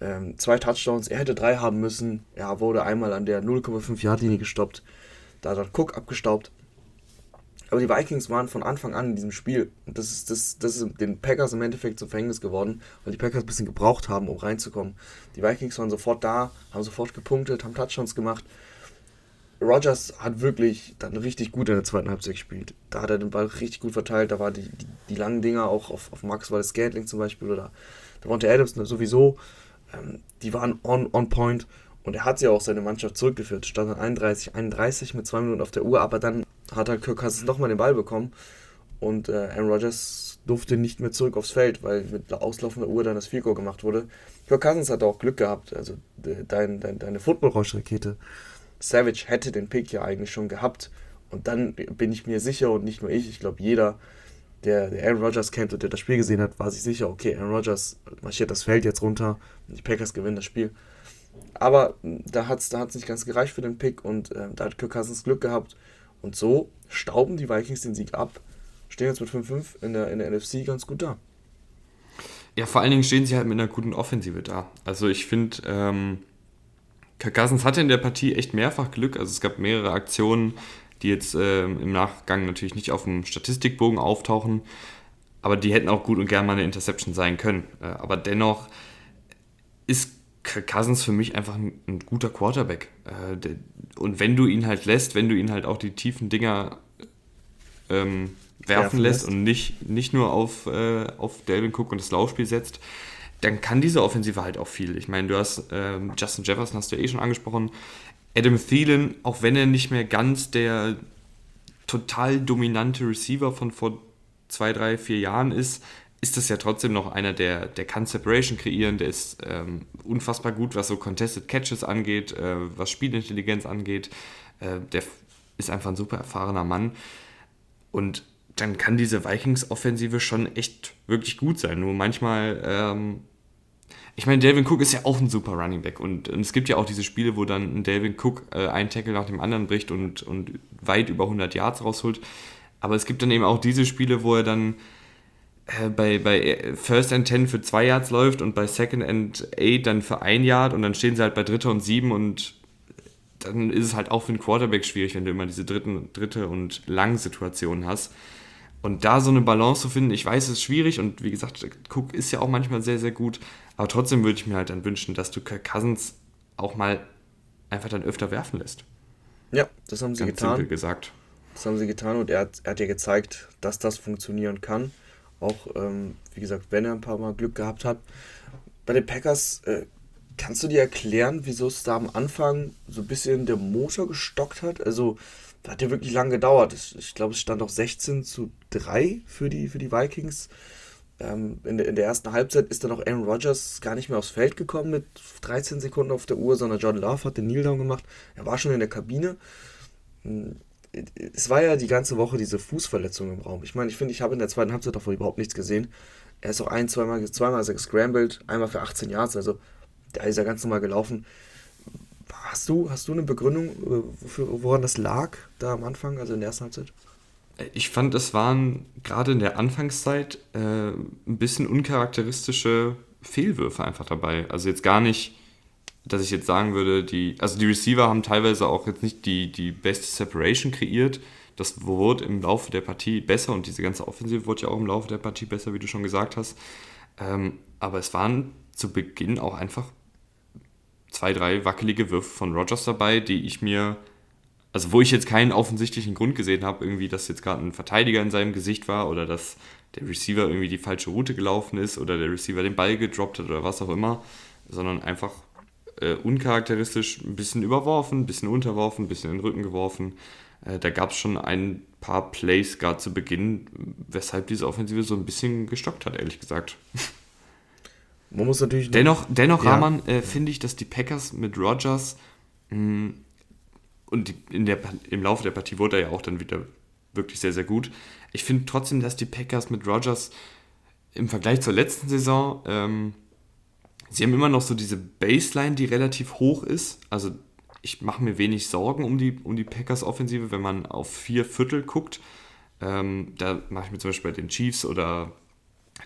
Ähm, zwei Touchdowns. Er hätte drei haben müssen. Er wurde einmal an der 0,5 Yard Linie gestoppt. Da hat Cook abgestaubt. Aber die Vikings waren von Anfang an in diesem Spiel. Und das ist, das, das ist den Packers im Endeffekt zum Verhängnis geworden, weil die Packers ein bisschen gebraucht haben, um reinzukommen. Die Vikings waren sofort da, haben sofort gepunktet, haben Touchdowns gemacht. Rogers hat wirklich dann richtig gut in der zweiten Halbzeit gespielt. Da hat er den Ball richtig gut verteilt. Da waren die, die, die, langen Dinger auch auf, auf Wallace Scantling zum Beispiel oder Devonta Adams sowieso. Ähm, die waren on, on point. Und er hat ja auch seine Mannschaft zurückgeführt. Stand dann 31, 31 mit zwei Minuten auf der Uhr, aber dann hat er Kirk Cousins nochmal den Ball bekommen. Und äh, Aaron Rodgers durfte nicht mehr zurück aufs Feld, weil mit auslaufender Uhr dann das Field Goal gemacht wurde. Kirk Cousins hatte auch Glück gehabt. Also dein, dein, deine Football-Rausch-Rakete Savage hätte den Pick ja eigentlich schon gehabt. Und dann bin ich mir sicher, und nicht nur ich, ich glaube jeder, der, der Aaron Rodgers kennt und der das Spiel gesehen hat, war sich sicher, okay, Aaron Rodgers marschiert das Feld jetzt runter und die Packers gewinnen das Spiel. Aber da hat es da hat's nicht ganz gereicht für den Pick und äh, da hat Kirk Cousins Glück gehabt. Und so stauben die Vikings den Sieg ab, stehen jetzt mit 5-5 in der, in der NFC ganz gut da. Ja, vor allen Dingen stehen sie halt mit einer guten Offensive da. Also ich finde, ähm, Kirk Cousins hatte in der Partie echt mehrfach Glück. Also es gab mehrere Aktionen, die jetzt ähm, im Nachgang natürlich nicht auf dem Statistikbogen auftauchen, aber die hätten auch gut und gern mal eine Interception sein können. Äh, aber dennoch ist Cousins für mich einfach ein, ein guter Quarterback. Äh, der, und wenn du ihn halt lässt, wenn du ihn halt auch die tiefen Dinger ähm, werfen, werfen lässt, lässt, und nicht, nicht nur auf, äh, auf Delvin Cook und das Laufspiel setzt, dann kann diese Offensive halt auch viel. Ich meine, du hast ähm, Justin Jefferson, hast du eh schon angesprochen. Adam Thielen, auch wenn er nicht mehr ganz der total dominante Receiver von vor zwei, drei, vier Jahren ist, ist das ja trotzdem noch einer, der, der kann Separation kreieren, der ist ähm, unfassbar gut, was so Contested Catches angeht, äh, was Spielintelligenz angeht. Äh, der ist einfach ein super erfahrener Mann. Und dann kann diese Vikings-Offensive schon echt wirklich gut sein. Nur manchmal, ähm, ich meine, Delvin Cook ist ja auch ein super Running Back. Und, und, es gibt ja auch diese Spiele, wo dann ein Delvin Cook äh, einen Tackle nach dem anderen bricht und, und weit über 100 Yards rausholt. Aber es gibt dann eben auch diese Spiele, wo er dann äh, bei, bei First and 10 für 2 Yards läuft und bei Second and 8 dann für 1 Yard und dann stehen sie halt bei Dritte und 7 und dann ist es halt auch für einen Quarterback schwierig, wenn du immer diese dritten, dritte und lange Situationen hast. Und da so eine Balance zu finden, ich weiß, es ist schwierig und wie gesagt, Cook ist ja auch manchmal sehr, sehr gut, aber trotzdem würde ich mir halt dann wünschen, dass du Kirk Cousins auch mal einfach dann öfter werfen lässt. Ja, das haben sie Ganz getan. Simpel gesagt. Das haben sie getan und er hat, er hat ja gezeigt, dass das funktionieren kann. Auch, ähm, wie gesagt, wenn er ein paar Mal Glück gehabt hat. Bei den Packers, äh, kannst du dir erklären, wieso es da am Anfang so ein bisschen der Motor gestockt hat? Also, das hat ja wirklich lange gedauert. Ich glaube, es stand auch 16 zu 3 für die, für die Vikings. Ähm, in, der, in der ersten Halbzeit ist dann auch Aaron Rodgers gar nicht mehr aufs Feld gekommen mit 13 Sekunden auf der Uhr, sondern John Love hat den Kneeldown gemacht. Er war schon in der Kabine. Es war ja die ganze Woche diese Fußverletzung im Raum. Ich meine, ich finde, ich habe in der zweiten Halbzeit davon überhaupt nichts gesehen. Er ist auch ein, zweimal, zweimal gescrambled, einmal für 18 Yards, also da ist er ganz normal gelaufen. Hast du, hast du eine Begründung, äh, woran das lag, da am Anfang, also in der ersten Halbzeit? Ich fand, es waren gerade in der Anfangszeit äh, ein bisschen uncharakteristische Fehlwürfe einfach dabei. Also jetzt gar nicht, dass ich jetzt sagen würde, die, also die Receiver haben teilweise auch jetzt nicht die, die beste Separation kreiert. Das wurde im Laufe der Partie besser und diese ganze Offensive wurde ja auch im Laufe der Partie besser, wie du schon gesagt hast. Ähm, aber es waren zu Beginn auch einfach zwei, drei wackelige Würfe von Rogers dabei, die ich mir, also wo ich jetzt keinen offensichtlichen Grund gesehen habe, irgendwie, dass jetzt gerade ein Verteidiger in seinem Gesicht war oder dass der Receiver irgendwie die falsche Route gelaufen ist oder der Receiver den Ball gedroppt hat oder was auch immer, sondern einfach äh, uncharakteristisch ein bisschen überworfen, ein bisschen unterworfen, ein bisschen in den Rücken geworfen. Äh, da gab es schon ein paar Plays gerade zu Beginn, weshalb diese Offensive so ein bisschen gestockt hat, ehrlich gesagt. Man muss natürlich. Dennoch, dennoch ja. Rahman, äh, finde ich, dass die Packers mit Rogers mh, hm, und die, in der, im Laufe der Partie wurde er ja auch dann wieder wirklich sehr, sehr gut. Ich finde trotzdem, dass die Packers mit Rogers im Vergleich zur letzten Saison, ähm, sie haben immer noch so diese Baseline, die relativ hoch ist. Also ich mache mir wenig Sorgen um die, um die Packers-Offensive, wenn man auf vier Viertel guckt. Ähm, da mache ich mir zum Beispiel bei den Chiefs oder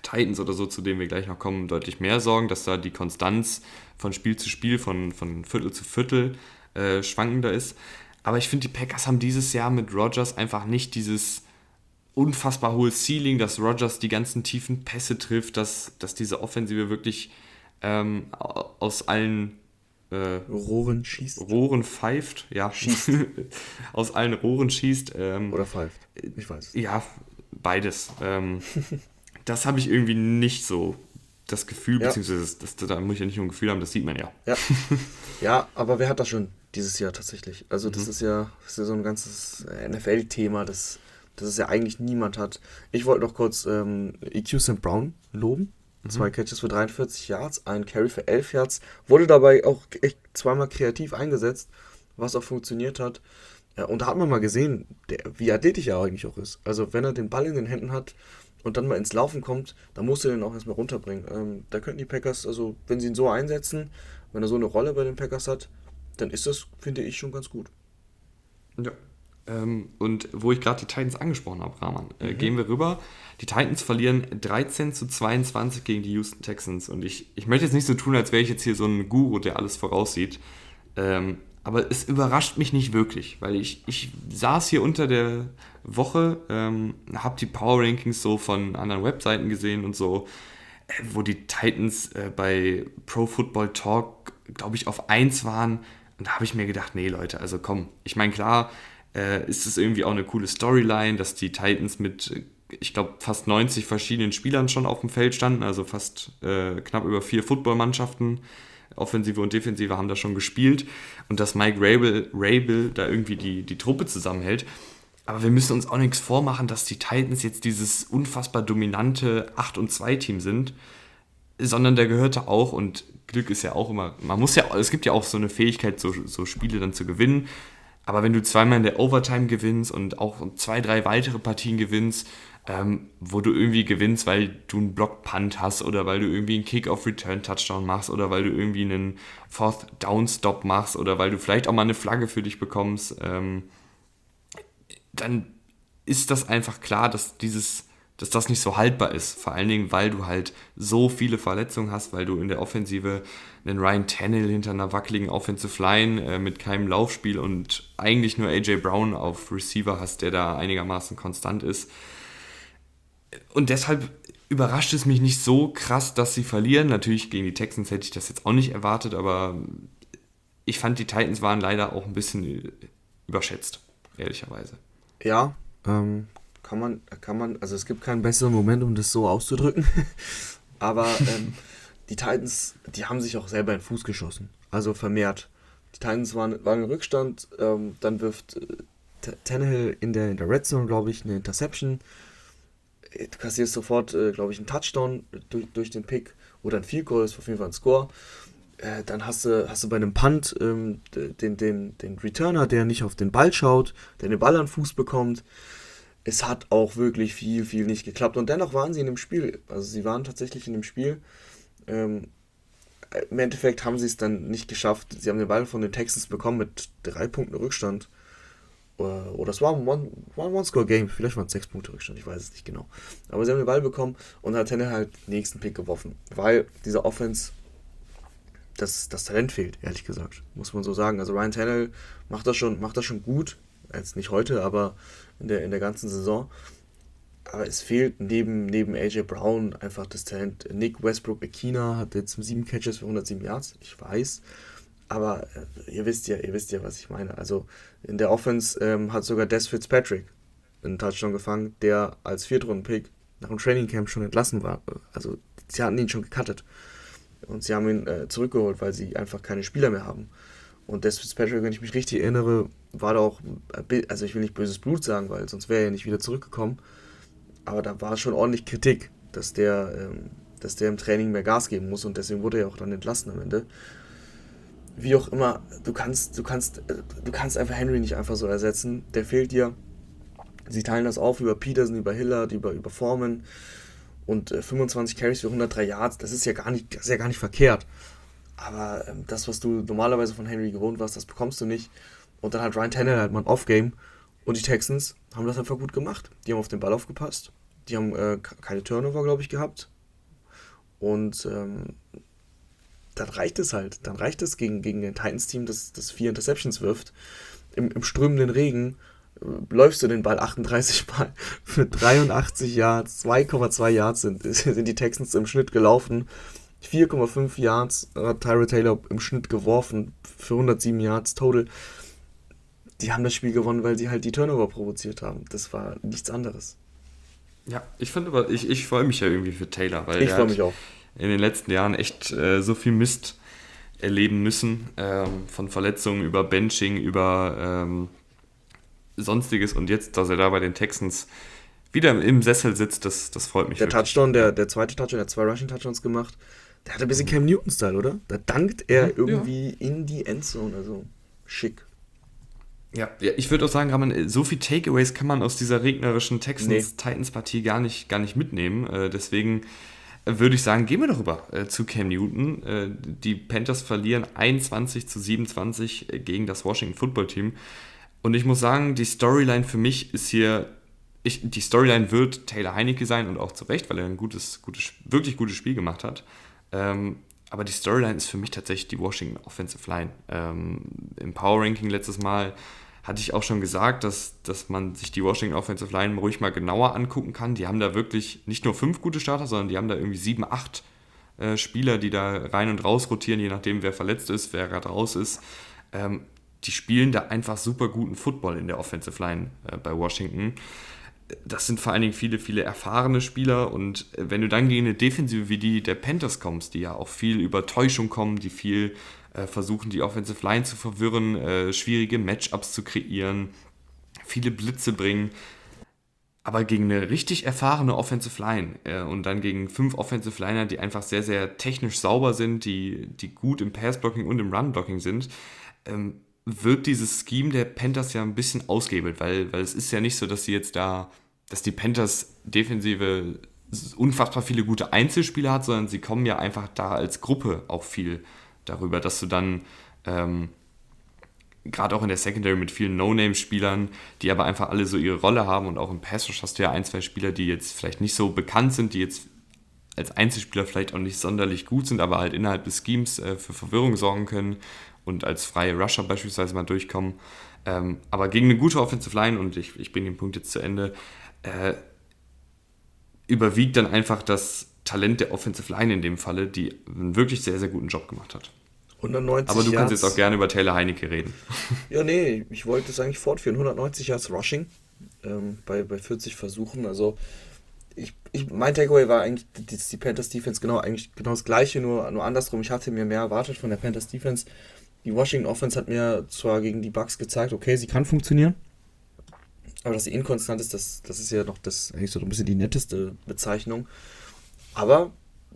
Titans oder so, zu denen wir gleich noch kommen, deutlich mehr Sorgen, dass da die Konstanz von Spiel zu Spiel, von, von Viertel zu Viertel äh, schwankender ist. Aber ich finde, die Packers haben dieses Jahr mit Rogers einfach nicht dieses unfassbar hohe Ceiling, dass Rogers die ganzen tiefen Pässe trifft, dass, dass diese Offensive wirklich ähm, aus allen äh, Rohren schießt. Rohren pfeift, ja. Schießt. aus allen Rohren schießt. Ähm, Oder pfeift. Ich weiß. Ja, beides. Ähm, das habe ich irgendwie nicht so das Gefühl, ja. beziehungsweise das, das, da muss ich ja nicht nur ein Gefühl haben, das sieht man ja. Ja, ja aber wer hat das schon dieses Jahr tatsächlich? Also das, mhm. ist, ja, das ist ja so ein ganzes NFL-Thema, das, das es ja eigentlich niemand hat. Ich wollte noch kurz ähm, EQ St. Brown loben. Mhm. Zwei Catches für 43 Yards, ein Carry für 11 Yards. Wurde dabei auch echt zweimal kreativ eingesetzt, was auch funktioniert hat. Ja, und da hat man mal gesehen, der, wie athletisch er eigentlich auch ist. Also wenn er den Ball in den Händen hat, und dann mal ins Laufen kommt, dann musst du den auch erstmal runterbringen. Ähm, da könnten die Packers, also wenn sie ihn so einsetzen, wenn er so eine Rolle bei den Packers hat, dann ist das, finde ich, schon ganz gut. Ja. Ähm, und wo ich gerade die Titans angesprochen habe, Rahman, äh, mhm. gehen wir rüber. Die Titans verlieren 13 zu 22 gegen die Houston Texans. Und ich, ich möchte jetzt nicht so tun, als wäre ich jetzt hier so ein Guru, der alles voraussieht. Ähm, aber es überrascht mich nicht wirklich, weil ich, ich saß hier unter der Woche, ähm, habe die Power Rankings so von anderen Webseiten gesehen und so, äh, wo die Titans äh, bei Pro Football Talk, glaube ich, auf 1 waren. Und da habe ich mir gedacht, nee Leute, also komm, ich meine, klar äh, ist es irgendwie auch eine coole Storyline, dass die Titans mit, ich glaube, fast 90 verschiedenen Spielern schon auf dem Feld standen, also fast äh, knapp über vier Footballmannschaften. Offensive und Defensive haben da schon gespielt und dass Mike Rabel, Rabel da irgendwie die, die Truppe zusammenhält. Aber wir müssen uns auch nichts vormachen, dass die Titans jetzt dieses unfassbar dominante 8 und 2 Team sind, sondern der gehörte auch und Glück ist ja auch immer, man muss ja, es gibt ja auch so eine Fähigkeit, so, so Spiele dann zu gewinnen. Aber wenn du zweimal in der Overtime gewinnst und auch zwei, drei weitere Partien gewinnst, ähm, wo du irgendwie gewinnst, weil du einen Block-Punt hast oder weil du irgendwie einen Kick-Off-Return-Touchdown machst oder weil du irgendwie einen Fourth-Down-Stop machst oder weil du vielleicht auch mal eine Flagge für dich bekommst, ähm, dann ist das einfach klar, dass dieses dass das nicht so haltbar ist. Vor allen Dingen, weil du halt so viele Verletzungen hast, weil du in der Offensive einen Ryan Tannehill hinter einer wackeligen Offensive Line äh, mit keinem Laufspiel und eigentlich nur AJ Brown auf Receiver hast, der da einigermaßen konstant ist und deshalb überrascht es mich nicht so krass, dass sie verlieren. Natürlich gegen die Texans hätte ich das jetzt auch nicht erwartet, aber ich fand, die Titans waren leider auch ein bisschen überschätzt, ehrlicherweise. Ja, ähm, kann man, kann man, also es gibt keinen besseren Moment, um das so auszudrücken. aber ähm, die Titans, die haben sich auch selber in den Fuß geschossen. Also vermehrt. Die Titans waren, waren im Rückstand, ähm, dann wirft äh, Tannehill in der, in der Red Zone, glaube ich, eine Interception. Äh, du kassierst sofort, äh, glaube ich, einen Touchdown durch, durch den Pick oder ein Field Goal, ist auf jeden Fall ein Score. Äh, dann hast du, hast du bei einem Punt ähm, den, den, den Returner, der nicht auf den Ball schaut, der den Ball an den Fuß bekommt. Es hat auch wirklich viel, viel nicht geklappt. Und dennoch waren sie in dem Spiel. Also sie waren tatsächlich in dem Spiel. Ähm, Im Endeffekt haben sie es dann nicht geschafft. Sie haben den Ball von den Texans bekommen mit drei Punkten Rückstand. Oder, oder es war ein One-Score-Game. Vielleicht waren es sechs Punkte Rückstand. Ich weiß es nicht genau. Aber sie haben den Ball bekommen und hat Tanner halt den nächsten Pick geworfen. Weil dieser Offense das, das Talent fehlt, ehrlich gesagt. Muss man so sagen. Also Ryan Tannehill macht das schon, macht das schon gut. Jetzt nicht heute, aber in der, in der ganzen Saison. Aber es fehlt neben, neben AJ Brown einfach das Talent. Nick Westbrook Akina hat jetzt sieben Catches für 107 Yards, ich weiß. Aber äh, ihr wisst ja, ihr wisst ja, was ich meine. Also in der Offense ähm, hat sogar Des Fitzpatrick einen Touchdown gefangen, der als Viertrunden-Pick nach dem Trainingcamp schon entlassen war. Also sie hatten ihn schon gecuttet. Und sie haben ihn äh, zurückgeholt, weil sie einfach keine Spieler mehr haben. Und Des Fitzpatrick, wenn ich mich richtig erinnere, war da auch, also ich will nicht böses Blut sagen, weil sonst wäre er ja nicht wieder zurückgekommen. Aber da war schon ordentlich Kritik, dass der, ähm, dass der im Training mehr Gas geben muss und deswegen wurde er auch dann entlassen am Ende. Wie auch immer, du kannst, du kannst, äh, du kannst einfach Henry nicht einfach so ersetzen. Der fehlt dir. Sie teilen das auf über Peterson, über Hillard, über, über Foreman und äh, 25 Carries für 103 Yards. Das ist ja gar nicht, das ist ja gar nicht verkehrt. Aber ähm, das, was du normalerweise von Henry gewohnt warst, das bekommst du nicht. Und dann hat Ryan Tannehill halt mal ein Off-Game. Und die Texans haben das einfach gut gemacht. Die haben auf den Ball aufgepasst. Die haben äh, keine Turnover, glaube ich, gehabt. Und ähm, dann reicht es halt. Dann reicht es gegen, gegen den Titans-Team, das, das vier Interceptions wirft. Im, im strömenden Regen äh, läufst du den Ball 38 Mal für 83 Yards. 2,2 Yards sind, sind die Texans im Schnitt gelaufen. 4,5 Yards hat Tyra Taylor im Schnitt geworfen für 107 Yards total. Die haben das Spiel gewonnen, weil sie halt die Turnover provoziert haben. Das war nichts anderes. Ja, ich finde aber, ich, ich freue mich ja irgendwie für Taylor, weil ich freue mich auch. In den letzten Jahren echt äh, so viel Mist erleben müssen. Ähm, von Verletzungen über Benching, über ähm, Sonstiges und jetzt, dass er da bei den Texans wieder im Sessel sitzt, das, das freut mich. Der wirklich. Touchdown, der, der zweite Touchdown, der hat zwei Rushing Touchdowns gemacht. Der hat ein bisschen Cam Newton-Style, oder? Da dankt er irgendwie ja. in die Endzone. Also schick. Ja, ja ich würde auch sagen, Raman, so viel Takeaways kann man aus dieser regnerischen Texans-Titans-Partie nee. gar, nicht, gar nicht mitnehmen. Äh, deswegen würde ich sagen, gehen wir doch rüber äh, zu Cam Newton. Äh, die Panthers verlieren 21 zu 27 äh, gegen das Washington Football Team. Und ich muss sagen, die Storyline für mich ist hier ich, die Storyline wird Taylor Heinecke sein und auch zu Recht, weil er ein gutes, gutes, wirklich gutes Spiel gemacht hat. Ähm, aber die Storyline ist für mich tatsächlich die Washington Offensive Line. Ähm, Im Power Ranking letztes Mal hatte ich auch schon gesagt, dass, dass man sich die Washington Offensive Line ruhig mal genauer angucken kann. Die haben da wirklich nicht nur fünf gute Starter, sondern die haben da irgendwie sieben, acht äh, Spieler, die da rein und raus rotieren, je nachdem, wer verletzt ist, wer gerade raus ist. Ähm, die spielen da einfach super guten Football in der Offensive Line äh, bei Washington das sind vor allen Dingen viele, viele erfahrene Spieler und äh, wenn du dann gegen eine Defensive wie die der Panthers kommst, die ja auch viel über Täuschung kommen, die viel äh, versuchen, die Offensive Line zu verwirren, äh, schwierige Matchups zu kreieren, viele Blitze bringen, aber gegen eine richtig erfahrene Offensive Line äh, und dann gegen fünf Offensive Liner, die einfach sehr, sehr technisch sauber sind, die, die gut im Passblocking und im Runblocking sind, ähm, wird dieses Scheme der Panthers ja ein bisschen ausgehebelt, weil, weil es ist ja nicht so, dass sie jetzt da dass die Panthers Defensive unfassbar viele gute Einzelspieler hat, sondern sie kommen ja einfach da als Gruppe auch viel darüber, dass du dann ähm, gerade auch in der Secondary mit vielen No-Name-Spielern, die aber einfach alle so ihre Rolle haben und auch im Pass hast du ja ein, zwei Spieler, die jetzt vielleicht nicht so bekannt sind, die jetzt als Einzelspieler vielleicht auch nicht sonderlich gut sind, aber halt innerhalb des Schemes äh, für Verwirrung sorgen können und als freie Rusher beispielsweise mal durchkommen. Ähm, aber gegen eine gute Offensive Line, und ich, ich bringe den Punkt jetzt zu Ende, äh, überwiegt dann einfach das Talent der Offensive Line in dem Falle, die einen wirklich sehr, sehr guten Job gemacht hat. 190 Aber du Yards. kannst jetzt auch gerne über Taylor Heinecke reden. Ja, nee, ich wollte es eigentlich fortführen. 190 Yards Rushing ähm, bei, bei 40 Versuchen. Also ich, ich, mein Takeaway war eigentlich, dass die Panthers Defense genau, eigentlich genau das gleiche, nur, nur andersrum. Ich hatte mir mehr erwartet von der Panthers Defense. Die Washington Offense hat mir zwar gegen die Bucks gezeigt, okay, sie kann funktionieren, aber dass sie inkonstant ist, das, das ist ja noch das, eigentlich so ein bisschen die netteste Bezeichnung. Aber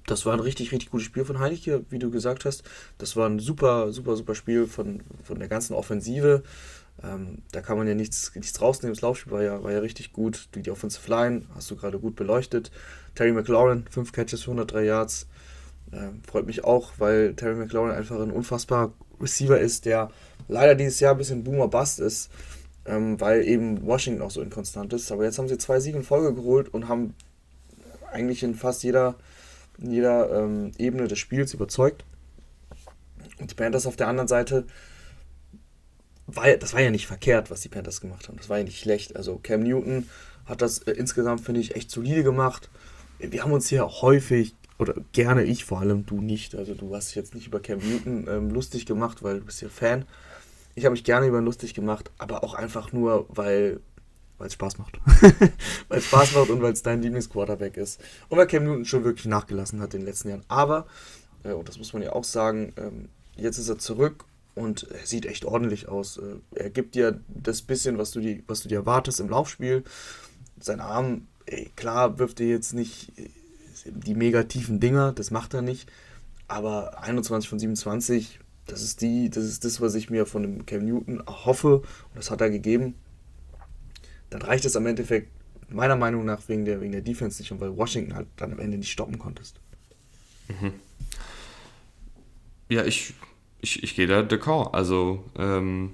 das war ein richtig, richtig gutes Spiel von Heineke, wie du gesagt hast. Das war ein super, super, super Spiel von, von der ganzen Offensive. Ähm, da kann man ja nichts, nichts rausnehmen. Das Laufspiel war ja, war ja richtig gut. Die, die Offensive Line hast du gerade gut beleuchtet. Terry McLaurin, 5 Catches für 103 Yards. Ähm, freut mich auch, weil Terry McLaurin einfach ein unfassbarer Receiver ist, der leider dieses Jahr ein bisschen Boomer-Bust ist, ähm, weil eben Washington auch so inkonstant ist. Aber jetzt haben sie zwei Siege in Folge geholt und haben eigentlich in fast jeder, in jeder ähm, Ebene des Spiels überzeugt. Und die Panthers auf der anderen Seite war, das war ja nicht verkehrt, was die Panthers gemacht haben. Das war ja nicht schlecht. Also Cam Newton hat das äh, insgesamt, finde ich, echt solide gemacht. Wir haben uns hier häufig, oder gerne ich vor allem, du nicht, also du hast dich jetzt nicht über Cam Newton ähm, lustig gemacht, weil du bist ja Fan. Ich habe mich gerne über ihn lustig gemacht, aber auch einfach nur, weil es Spaß macht. weil es Spaß macht und weil es dein Lieblingsquarterback ist. Und weil Cam Newton schon wirklich nachgelassen hat in den letzten Jahren. Aber, äh, und das muss man ja auch sagen, ähm, jetzt ist er zurück und er sieht echt ordentlich aus. Äh, er gibt dir das bisschen, was du, die, was du dir erwartest im Laufspiel. Sein Arm, ey, klar, wirft er jetzt nicht die mega tiefen Dinger, das macht er nicht. Aber 21 von 27, das ist, die, das ist das, was ich mir von dem Cam Newton hoffe. Und das hat er gegeben. Dann reicht es am Endeffekt meiner Meinung nach wegen der, wegen der Defense nicht und weil Washington halt dann am Ende nicht stoppen konntest. Mhm. Ja, ich ich, ich gehe da d'accord. Also, ähm,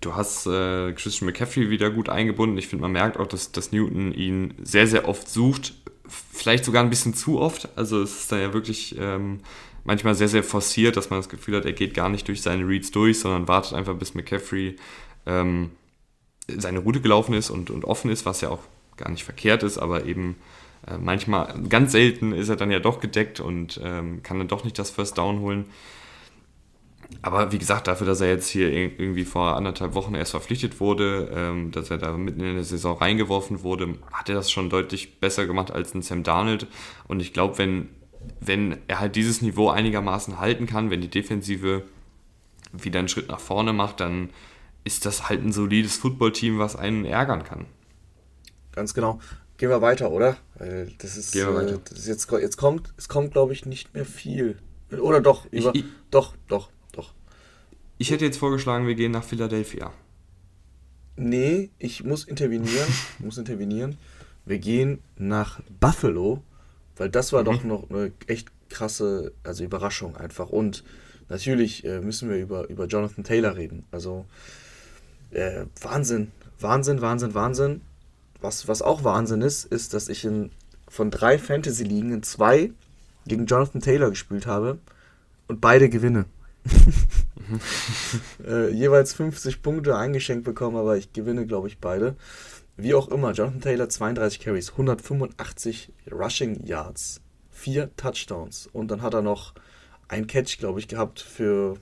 du hast äh, Christian McCaffrey wieder gut eingebunden. Ich finde, man merkt auch, dass, dass Newton ihn sehr, sehr oft sucht. Vielleicht sogar ein bisschen zu oft. Also, es ist dann ja wirklich ähm, manchmal sehr, sehr forciert, dass man das Gefühl hat, er geht gar nicht durch seine Reads durch, sondern wartet einfach, bis McCaffrey ähm, seine Route gelaufen ist und, und offen ist, was ja auch gar nicht verkehrt ist, aber eben äh, manchmal, ganz selten ist er dann ja doch gedeckt und ähm, kann dann doch nicht das First Down holen. Aber wie gesagt, dafür, dass er jetzt hier irgendwie vor anderthalb Wochen erst verpflichtet wurde, ähm, dass er da mitten in der Saison reingeworfen wurde, hat er das schon deutlich besser gemacht als ein Sam Darnold. Und ich glaube, wenn, wenn er halt dieses Niveau einigermaßen halten kann, wenn die Defensive wieder einen Schritt nach vorne macht, dann ist das halt ein solides Footballteam, was einen ärgern kann. Ganz genau. Gehen wir weiter, oder? Das ist, Gehen wir weiter. Äh, das ist jetzt, jetzt kommt, es kommt, glaube ich, nicht mehr viel. Oder doch, über, ich, ich, doch, doch. Ich hätte jetzt vorgeschlagen, wir gehen nach Philadelphia. Nee, ich muss intervenieren. muss intervenieren. Wir gehen nach Buffalo, weil das war mhm. doch noch eine echt krasse also Überraschung einfach. Und natürlich äh, müssen wir über, über Jonathan Taylor reden. Also äh, Wahnsinn, Wahnsinn, Wahnsinn, Wahnsinn. Was, was auch Wahnsinn ist, ist, dass ich in, von drei Fantasy-Ligen in zwei gegen Jonathan Taylor gespielt habe und beide gewinne. äh, jeweils 50 Punkte eingeschenkt bekommen, aber ich gewinne, glaube ich, beide. Wie auch immer, Jonathan Taylor 32 Carries, 185 Rushing Yards, 4 Touchdowns und dann hat er noch ein Catch, glaube ich, gehabt für.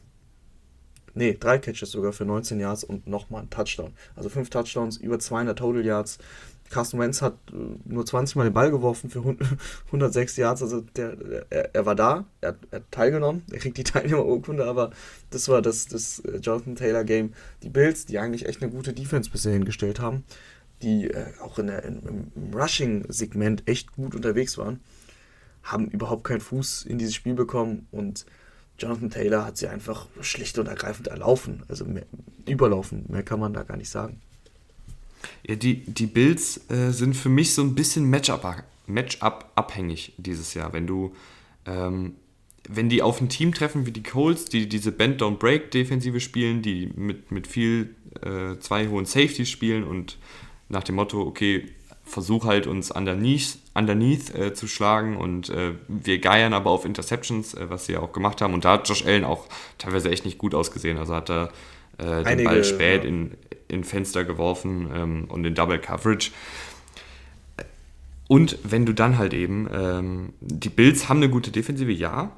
Ne, drei Catches sogar für 19 Yards und nochmal ein Touchdown. Also 5 Touchdowns, über 200 Total Yards. Carsten Wentz hat äh, nur 20 Mal den Ball geworfen für 106 Yards. Also der, er, er war da, er hat, er hat, teilgenommen, er kriegt die Teilnehmerurkunde, aber das war das, das äh, Jonathan Taylor Game. Die Bills, die eigentlich echt eine gute Defense bisher hingestellt haben, die äh, auch in der, im, im Rushing-Segment echt gut unterwegs waren, haben überhaupt keinen Fuß in dieses Spiel bekommen und Jonathan Taylor hat sie einfach schlicht und ergreifend erlaufen, also mehr, überlaufen, mehr kann man da gar nicht sagen. Ja, die, die Bills äh, sind für mich so ein bisschen Matchup, Matchup abhängig dieses Jahr. Wenn du, ähm, wenn die auf ein Team treffen wie die Colts, die diese Bend-Don't-Break-Defensive spielen, die mit, mit viel äh, zwei hohen Safeties spielen und nach dem Motto, okay, versuch halt uns underneath, underneath äh, zu schlagen und äh, wir geiern aber auf Interceptions, äh, was sie ja auch gemacht haben. Und da hat Josh Allen auch teilweise echt nicht gut ausgesehen. Also hat er äh, den Einige, Ball spät ja. in, in Fenster geworfen ähm, und in Double Coverage. Und wenn du dann halt eben, ähm, die Bills haben eine gute Defensive, ja,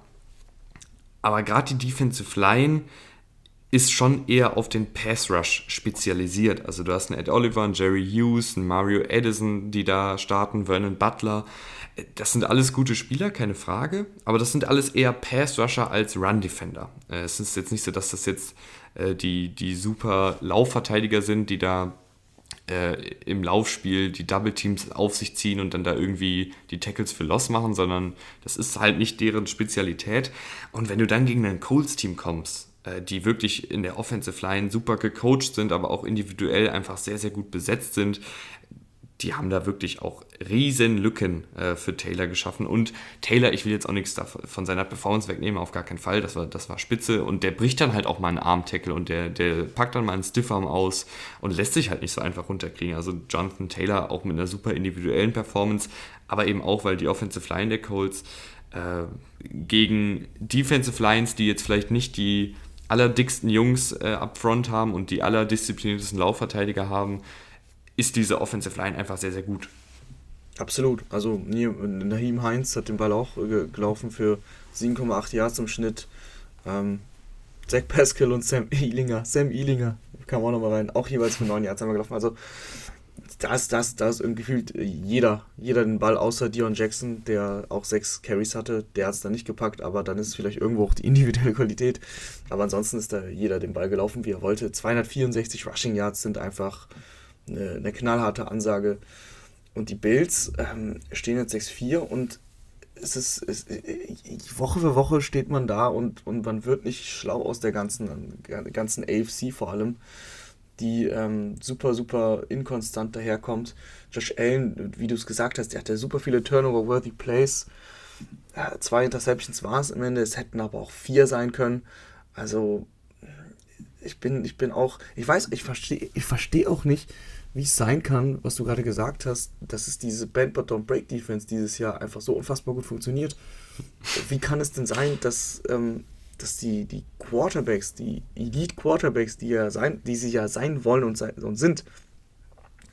aber gerade die Defensive Line ist schon eher auf den Pass Rush spezialisiert. Also du hast einen Ed Oliver, einen Jerry Hughes, einen Mario Edison, die da starten, Vernon Butler. Das sind alles gute Spieler, keine Frage, aber das sind alles eher Pass Rusher als Run Defender. Äh, es ist jetzt nicht so, dass das jetzt äh, die, die super Laufverteidiger sind, die da äh, im Laufspiel die Double Teams auf sich ziehen und dann da irgendwie die Tackles für Loss machen, sondern das ist halt nicht deren Spezialität. Und wenn du dann gegen ein Colts-Team kommst, äh, die wirklich in der Offensive Line super gecoacht sind, aber auch individuell einfach sehr, sehr gut besetzt sind, die haben da wirklich auch riesen Lücken äh, für Taylor geschaffen. Und Taylor, ich will jetzt auch nichts von seiner Performance wegnehmen, auf gar keinen Fall. Das war, das war spitze. Und der bricht dann halt auch mal einen Arm-Tackle und der, der packt dann mal einen Stiffarm aus und lässt sich halt nicht so einfach runterkriegen. Also Jonathan Taylor auch mit einer super individuellen Performance, aber eben auch, weil die Offensive Line der Colts äh, gegen Defensive Lines, die jetzt vielleicht nicht die allerdicksten Jungs äh, up front haben und die allerdiszipliniertesten Laufverteidiger haben, ist diese Offensive Line einfach sehr, sehr gut. Absolut. Also Nahim Heinz hat den Ball auch gelaufen für 7,8 Yards im Schnitt. Ähm, Zach Pascal und Sam Ealinger. Sam Ealinger kam auch nochmal rein. Auch jeweils für 9 Yards haben wir gelaufen. Also das, da ist irgendwie gefühlt jeder, jeder den Ball, außer Dion Jackson, der auch sechs Carries hatte. Der hat es dann nicht gepackt, aber dann ist es vielleicht irgendwo auch die individuelle Qualität. Aber ansonsten ist da jeder den Ball gelaufen, wie er wollte. 264 Rushing Yards sind einfach eine, eine knallharte Ansage. Und die Bills ähm, stehen jetzt 6-4 und es ist, es, Woche für Woche steht man da und, und man wird nicht schlau aus der ganzen, ganzen AFC vor allem die ähm, super, super inkonstant daherkommt. Josh Allen, wie du es gesagt hast, der hatte super viele Turnover-worthy Plays. Zwei Interceptions war es am Ende, es hätten aber auch vier sein können. Also ich bin, ich bin auch, ich weiß, ich verstehe ich versteh auch nicht, wie es sein kann, was du gerade gesagt hast, dass es diese Band But Don't Break Defense dieses Jahr einfach so unfassbar gut funktioniert. Wie kann es denn sein, dass ähm, dass die, die Quarterbacks, die Elite Quarterbacks, die ja sein, die sie ja sein wollen und, sein, und sind,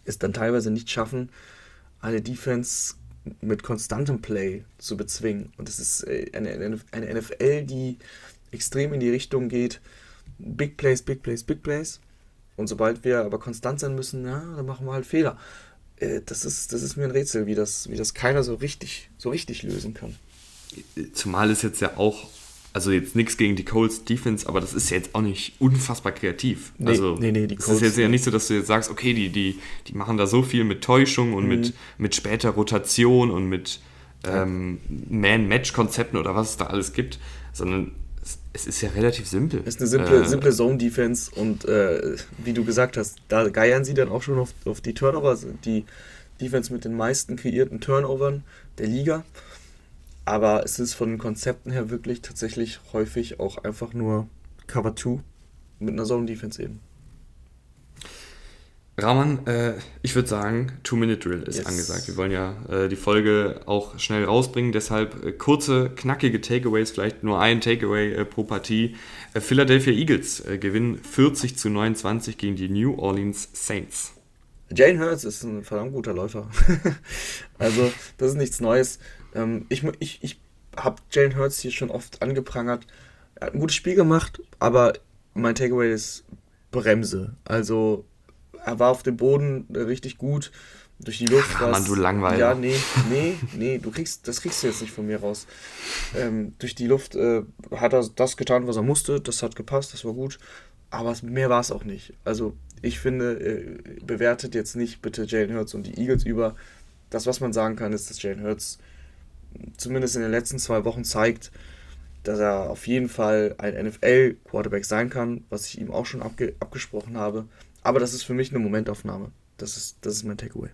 es dann teilweise nicht schaffen, eine Defense mit konstantem Play zu bezwingen. Und es ist äh, eine, eine NFL, die extrem in die Richtung geht, Big Plays, Big Plays, Big Plays. Und sobald wir aber konstant sein müssen, ja, dann machen wir halt Fehler. Äh, das ist, das ist mir ein Rätsel, wie das, wie das keiner so richtig, so richtig lösen kann. Zumal es jetzt ja auch also jetzt nichts gegen die Colts Defense, aber das ist jetzt auch nicht unfassbar kreativ. Nee, also nee, nee, die Colts. Es ist jetzt ja nicht so, dass du jetzt sagst, okay, die, die, die machen da so viel mit Täuschung und mhm. mit, mit später Rotation und mit ähm, Man-Match-Konzepten oder was es da alles gibt, sondern es, ist ja relativ simpel. Es ist eine simple, äh, simple Zone-Defense und äh, wie du gesagt hast, da geiern sie dann auch schon auf, auf die Turnover, die Defense mit den meisten kreierten Turnovern der Liga. Aber es ist von den Konzepten her wirklich tatsächlich häufig auch einfach nur Cover 2 mit einer Zone Defense eben. Rahman, äh, ich würde sagen, Two-Minute-Drill ist yes. angesagt. Wir wollen ja äh, die Folge auch schnell rausbringen, deshalb äh, kurze, knackige Takeaways, vielleicht nur ein Takeaway äh, pro Partie. Äh, Philadelphia Eagles äh, gewinnen 40 zu 29 gegen die New Orleans Saints. Jane Hurts ist ein verdammt guter Läufer. also, das ist nichts Neues. Ähm, ich ich, ich habe Jalen Hurts hier schon oft angeprangert. Er hat ein gutes Spiel gemacht, aber mein Takeaway ist Bremse. Also er war auf dem Boden richtig gut. Durch die Luft war Mann, du Langweiler. Ja, nee, nee, nee, du kriegst, das kriegst du jetzt nicht von mir raus. Ähm, durch die Luft äh, hat er das getan, was er musste. Das hat gepasst, das war gut. Aber mehr war es auch nicht. Also ich finde, äh, bewertet jetzt nicht bitte Jalen Hurts und die Eagles über. Das, was man sagen kann, ist, dass Jalen Hurts zumindest in den letzten zwei Wochen zeigt, dass er auf jeden Fall ein NFL-Quarterback sein kann, was ich ihm auch schon abge abgesprochen habe. Aber das ist für mich eine Momentaufnahme. Das ist, das ist mein Takeaway.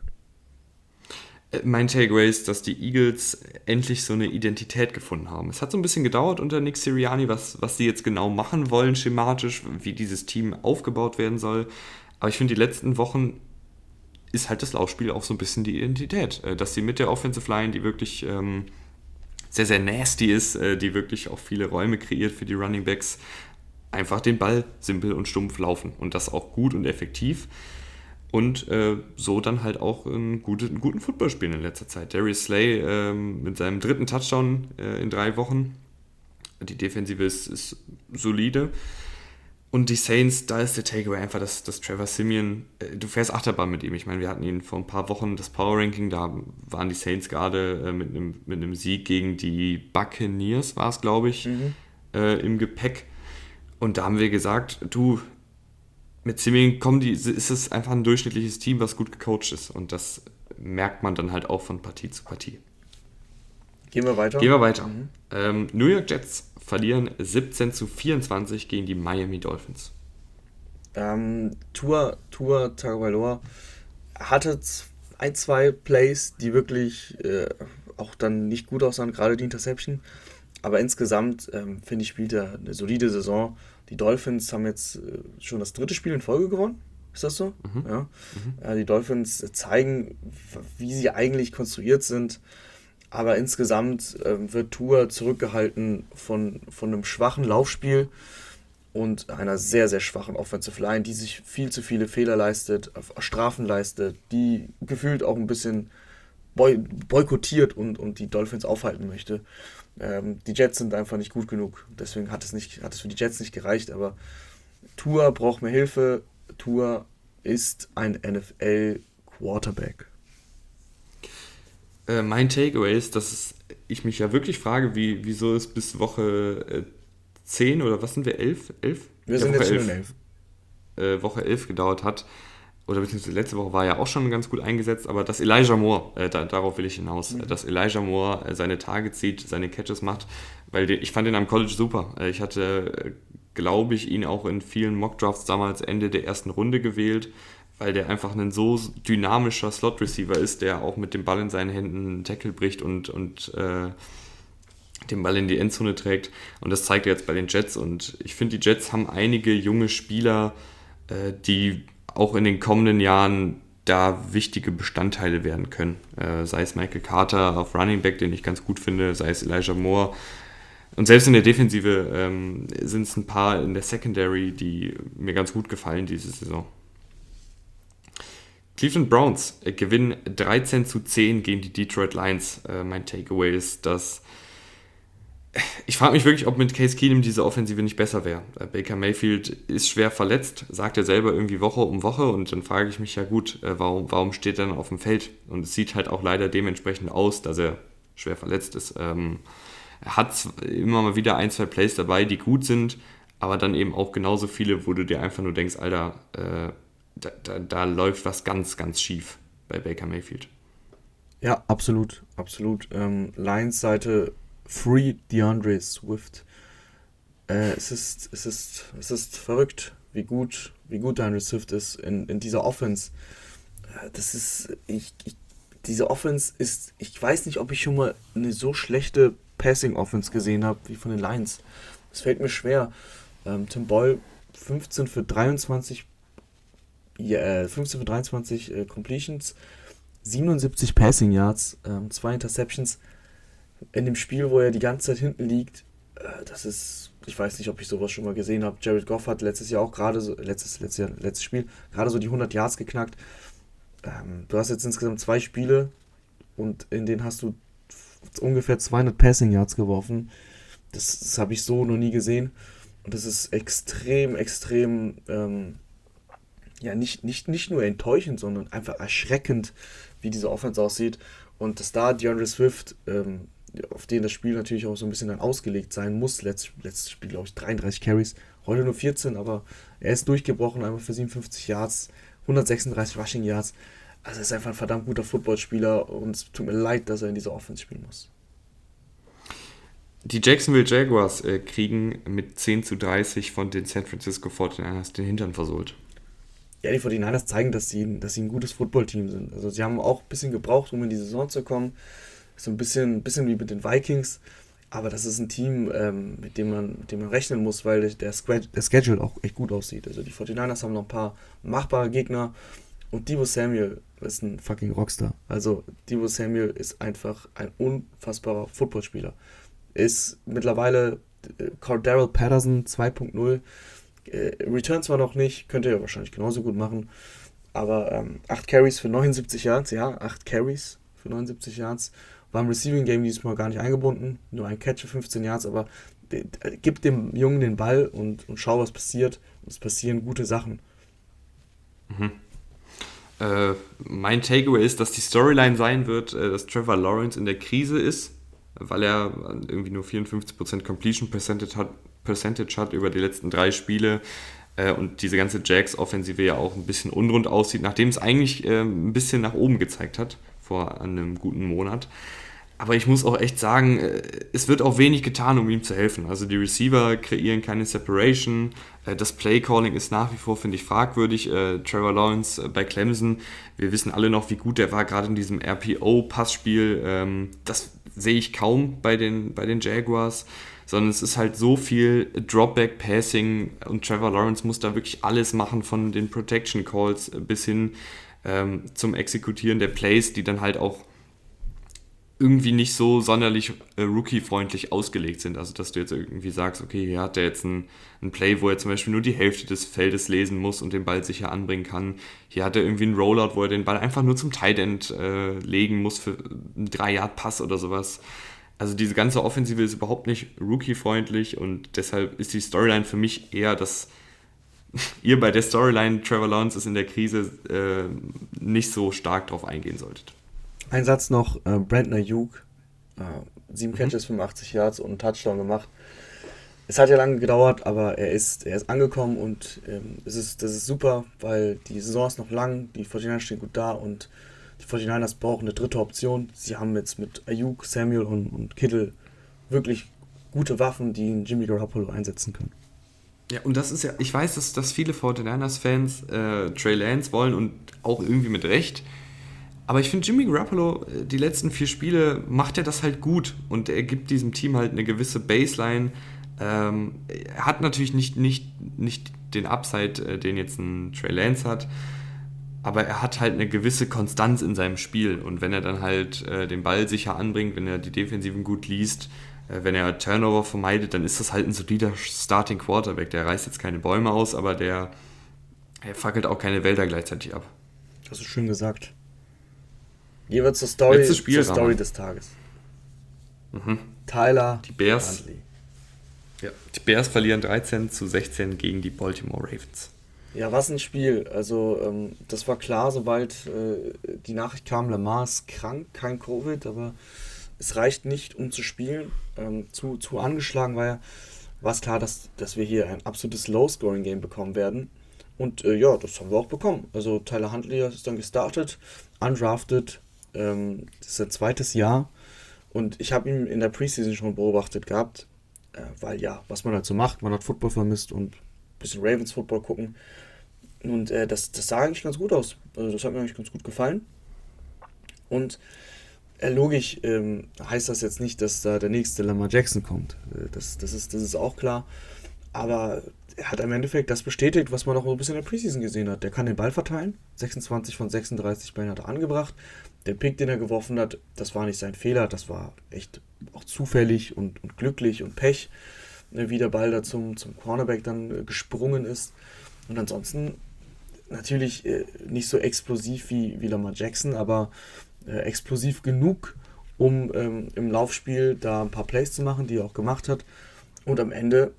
Äh, mein Takeaway ist, dass die Eagles endlich so eine Identität gefunden haben. Es hat so ein bisschen gedauert unter Nick Sirianni, was, was sie jetzt genau machen wollen, schematisch, wie dieses Team aufgebaut werden soll. Aber ich finde, die letzten Wochen ist halt das Laufspiel auch so ein bisschen die Identität. Äh, dass sie mit der Offensive Line, die wirklich ähm, sehr, sehr nasty ist, äh, die wirklich auch viele Räume kreiert für die Running Backs, einfach den Ball simpel und stumpf laufen. Und das auch gut und effektiv. Und äh, so dann halt auch einen guten, einen guten Football spielen in letzter Zeit. Darius Slay äh, mit seinem dritten Touchdown äh, in drei Wochen. Die Defensive ist, ist solide. Und die Saints, da ist der Takeaway einfach, dass, dass Trevor Simeon, äh, du fährst Achterbahn mit ihm. Ich meine, wir hatten ihn vor ein paar Wochen, das Power Ranking, da waren die Saints gerade äh, mit, einem, mit einem Sieg gegen die Buccaneers, war es, glaube ich, mhm. äh, im Gepäck. Und da haben wir gesagt, du, mit Simeon kommen die, ist es einfach ein durchschnittliches Team, was gut gecoacht ist. Und das merkt man dann halt auch von Partie zu Partie. Gehen wir weiter. Gehen wir weiter. Mhm. Ähm, New York Jets verlieren 17 zu 24 gegen die Miami Dolphins. Ähm, Tour, Tour Tagovailoa hatte ein, zwei Plays, die wirklich äh, auch dann nicht gut aussahen, gerade die Interception. Aber insgesamt, ähm, finde ich, spielt er eine solide Saison. Die Dolphins haben jetzt äh, schon das dritte Spiel in Folge gewonnen. Ist das so? Mhm. Ja. Mhm. Äh, die Dolphins zeigen, wie sie eigentlich konstruiert sind. Aber insgesamt äh, wird Tour zurückgehalten von, von einem schwachen Laufspiel und einer sehr, sehr schwachen Offensive Line, die sich viel zu viele Fehler leistet, Strafen leistet, die gefühlt auch ein bisschen boy boykottiert und, und die Dolphins aufhalten möchte. Ähm, die Jets sind einfach nicht gut genug. Deswegen hat es, nicht, hat es für die Jets nicht gereicht. Aber Tour braucht mehr Hilfe. Tour ist ein NFL-Quarterback. Äh, mein Takeaway ist, dass ich mich ja wirklich frage, wie, wieso es bis Woche äh, 10 oder was sind wir, 11? 11? Wir ja, sind Woche jetzt 11, 11. Äh, Woche 11 gedauert hat. Oder beziehungsweise letzte Woche war ja auch schon ganz gut eingesetzt, aber dass Elijah Moore, äh, da, darauf will ich hinaus, mhm. dass Elijah Moore äh, seine Tage zieht, seine Catches macht, weil die, ich fand ihn am College super. Äh, ich hatte, glaube ich, ihn auch in vielen Mockdrafts damals Ende der ersten Runde gewählt weil der einfach ein so dynamischer Slot-Receiver ist, der auch mit dem Ball in seinen Händen einen Tackle bricht und, und äh, den Ball in die Endzone trägt. Und das zeigt er jetzt bei den Jets. Und ich finde, die Jets haben einige junge Spieler, äh, die auch in den kommenden Jahren da wichtige Bestandteile werden können. Äh, sei es Michael Carter auf Running Back, den ich ganz gut finde, sei es Elijah Moore. Und selbst in der Defensive ähm, sind es ein paar in der Secondary, die mir ganz gut gefallen diese Saison. Cleveland Browns äh, gewinnen 13 zu 10 gegen die Detroit Lions. Äh, mein Takeaway ist, dass ich frage mich wirklich, ob mit Case Keenum diese Offensive nicht besser wäre. Äh, Baker Mayfield ist schwer verletzt, sagt er selber irgendwie Woche um Woche und dann frage ich mich ja gut, äh, warum, warum steht er dann auf dem Feld? Und es sieht halt auch leider dementsprechend aus, dass er schwer verletzt ist. Ähm, er hat immer mal wieder ein, zwei Plays dabei, die gut sind, aber dann eben auch genauso viele, wo du dir einfach nur denkst, Alter, äh, da, da, da läuft was ganz, ganz schief bei Baker Mayfield. Ja, absolut, absolut. Ähm, Lions Seite Free DeAndre Swift. Äh, es, ist, es, ist, es ist verrückt, wie gut, wie gut DeAndre Swift ist in, in dieser Offense. Äh, das ist, ich, ich, diese Offense ist, ich weiß nicht, ob ich schon mal eine so schlechte Passing Offense gesehen habe wie von den Lions. Es fällt mir schwer. Ähm, Tim Boyle 15 für 23 ja, 15 für 23 äh, Completions, 77 Passing Yards, ähm, zwei Interceptions in dem Spiel, wo er die ganze Zeit hinten liegt. Äh, das ist, ich weiß nicht, ob ich sowas schon mal gesehen habe. Jared Goff hat letztes Jahr auch gerade so, letztes, letztes, Jahr, letztes Spiel, gerade so die 100 Yards geknackt. Ähm, du hast jetzt insgesamt zwei Spiele und in denen hast du ungefähr 200 Passing Yards geworfen. Das, das habe ich so noch nie gesehen. Und das ist extrem, extrem ähm, ja nicht, nicht, nicht nur enttäuschend, sondern einfach erschreckend, wie diese Offense aussieht. Und dass da DeAndre Swift, ähm, auf den das Spiel natürlich auch so ein bisschen dann ausgelegt sein muss, letztes, letztes Spiel, glaube ich, 33 Carries, heute nur 14, aber er ist durchgebrochen, einmal für 57 Yards, 136 Rushing Yards. Also er ist einfach ein verdammt guter Footballspieler und es tut mir leid, dass er in dieser Offense spielen muss. Die Jacksonville Jaguars äh, kriegen mit 10 zu 30 von den San Francisco 49ers den Hintern versohlt ja, die 49ers zeigen, dass sie, dass sie ein gutes Footballteam sind. Also sie haben auch ein bisschen gebraucht, um in die Saison zu kommen. So ein bisschen, bisschen wie mit den Vikings. Aber das ist ein Team, ähm, mit, dem man, mit dem man rechnen muss, weil der, der Schedule auch echt gut aussieht. Also die 49ers haben noch ein paar machbare Gegner. Und Debo Samuel ist ein fucking Rockstar. Also Debo Samuel ist einfach ein unfassbarer Footballspieler. Ist mittlerweile äh, Cordero Patterson 2.0 äh, Return zwar noch nicht, könnte er wahrscheinlich genauso gut machen. Aber ähm, 8 Carries für 79 Yards, ja, 8 Carries für 79 Yards. War im Receiving Game diesmal gar nicht eingebunden. Nur ein Catch für 15 Yards, aber gib dem Jungen den Ball und, und schau, was passiert. Es passieren gute Sachen. Mhm. Äh, mein Takeaway ist, dass die Storyline sein wird, äh, dass Trevor Lawrence in der Krise ist, weil er irgendwie nur 54% Completion Percentage hat, Percentage hat über die letzten drei Spiele äh, und diese ganze Jags-Offensive ja auch ein bisschen unrund aussieht, nachdem es eigentlich äh, ein bisschen nach oben gezeigt hat vor einem guten Monat. Aber ich muss auch echt sagen, äh, es wird auch wenig getan, um ihm zu helfen. Also die Receiver kreieren keine Separation. Äh, das Play-Calling ist nach wie vor, finde ich, fragwürdig. Äh, Trevor Lawrence bei Clemson, wir wissen alle noch, wie gut der war, gerade in diesem RPO-Passspiel. Ähm, das sehe ich kaum bei den, bei den Jaguars sondern es ist halt so viel Dropback-Passing und Trevor Lawrence muss da wirklich alles machen, von den Protection Calls bis hin ähm, zum Exekutieren der Plays, die dann halt auch irgendwie nicht so sonderlich äh, rookie-freundlich ausgelegt sind. Also, dass du jetzt irgendwie sagst, okay, hier hat er jetzt ein, ein Play, wo er zum Beispiel nur die Hälfte des Feldes lesen muss und den Ball sicher anbringen kann. Hier hat er irgendwie einen Rollout, wo er den Ball einfach nur zum Tight End äh, legen muss für einen 3-Yard-Pass oder sowas. Also diese ganze Offensive ist überhaupt nicht rookie-freundlich und deshalb ist die Storyline für mich eher, dass ihr bei der Storyline Trevor Lawrence ist in der Krise äh, nicht so stark drauf eingehen solltet. Ein Satz noch, äh, Brandner Ayuk, äh, sieben mhm. Catches, 85 Yards und einen Touchdown gemacht. Es hat ja lange gedauert, aber er ist, er ist angekommen und ähm, es ist, das ist super, weil die Saison ist noch lang, die 49 stehen gut da und die 49ers brauchen eine dritte Option. Sie haben jetzt mit Ayuk, Samuel und, und Kittle wirklich gute Waffen, die Jimmy Garoppolo einsetzen können. Ja, und das ist ja, ich weiß, dass, dass viele 49ers-Fans äh, Trey Lance wollen und auch irgendwie mit Recht. Aber ich finde, Jimmy Garoppolo, äh, die letzten vier Spiele, macht er das halt gut und er gibt diesem Team halt eine gewisse Baseline. Ähm, er hat natürlich nicht, nicht, nicht den Upside, äh, den jetzt ein Trey Lance hat aber er hat halt eine gewisse Konstanz in seinem Spiel und wenn er dann halt äh, den Ball sicher anbringt, wenn er die Defensiven gut liest, äh, wenn er Turnover vermeidet, dann ist das halt ein solider Starting Quarterback. Der reißt jetzt keine Bäume aus, aber der, der fackelt auch keine Wälder gleichzeitig ab. Das ist schön gesagt. Jeweils zur Story, zur Story des Tages. Mhm. Tyler die Bears. Ja, die Bears verlieren 13 zu 16 gegen die Baltimore Ravens. Ja, was ein Spiel. Also, ähm, das war klar, sobald äh, die Nachricht kam, Lamar ist krank, kein Covid, aber es reicht nicht, um zu spielen. Ähm, zu, zu angeschlagen war ja, war es klar, dass, dass wir hier ein absolutes Low-Scoring-Game bekommen werden. Und äh, ja, das haben wir auch bekommen. Also, Tyler Huntley ist dann gestartet, undrafted. Ähm, das ist sein zweites Jahr. Und ich habe ihn in der Preseason schon beobachtet gehabt, äh, weil ja, was man so macht, man hat Football vermisst und bisschen Ravens Football gucken. Und äh, das, das sah eigentlich ganz gut aus. Also das hat mir eigentlich ganz gut gefallen. Und äh, logisch ähm, heißt das jetzt nicht, dass da der nächste Lamar Jackson kommt. Äh, das, das, ist, das ist auch klar. Aber er hat im Endeffekt das bestätigt, was man auch ein bisschen in der Preseason gesehen hat. Der kann den Ball verteilen. 26 von 36 Bällen hat er angebracht. Der Pick, den er geworfen hat, das war nicht sein Fehler. Das war echt auch zufällig und, und glücklich und Pech. Ne, wie der Ball da zum, zum Cornerback dann äh, gesprungen ist. Und ansonsten natürlich äh, nicht so explosiv wie, wie Lamar Jackson, aber äh, explosiv genug, um ähm, im Laufspiel da ein paar Plays zu machen, die er auch gemacht hat. Und am Ende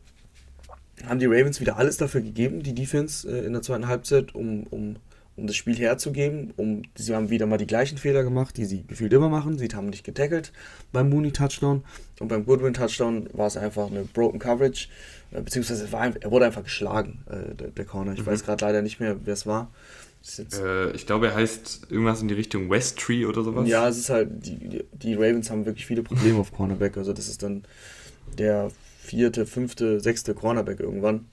haben die Ravens wieder alles dafür gegeben, die Defense in der zweiten Halbzeit, um, um um das Spiel herzugeben. Um, sie haben wieder mal die gleichen Fehler gemacht, die sie gefühlt immer machen. Sie haben nicht getackelt beim Mooney-Touchdown. Und beim Goodwin-Touchdown war es einfach eine Broken Coverage. Äh, beziehungsweise war, er wurde einfach geschlagen, äh, der, der, Corner. Ich mhm. weiß gerade leider nicht mehr, wer es war. Äh, ich glaube, er heißt irgendwas in die Richtung West Tree oder sowas. Ja, es ist halt, die, die Ravens haben wirklich viele Probleme auf Cornerback. Also das ist dann der vierte, fünfte, sechste Cornerback irgendwann.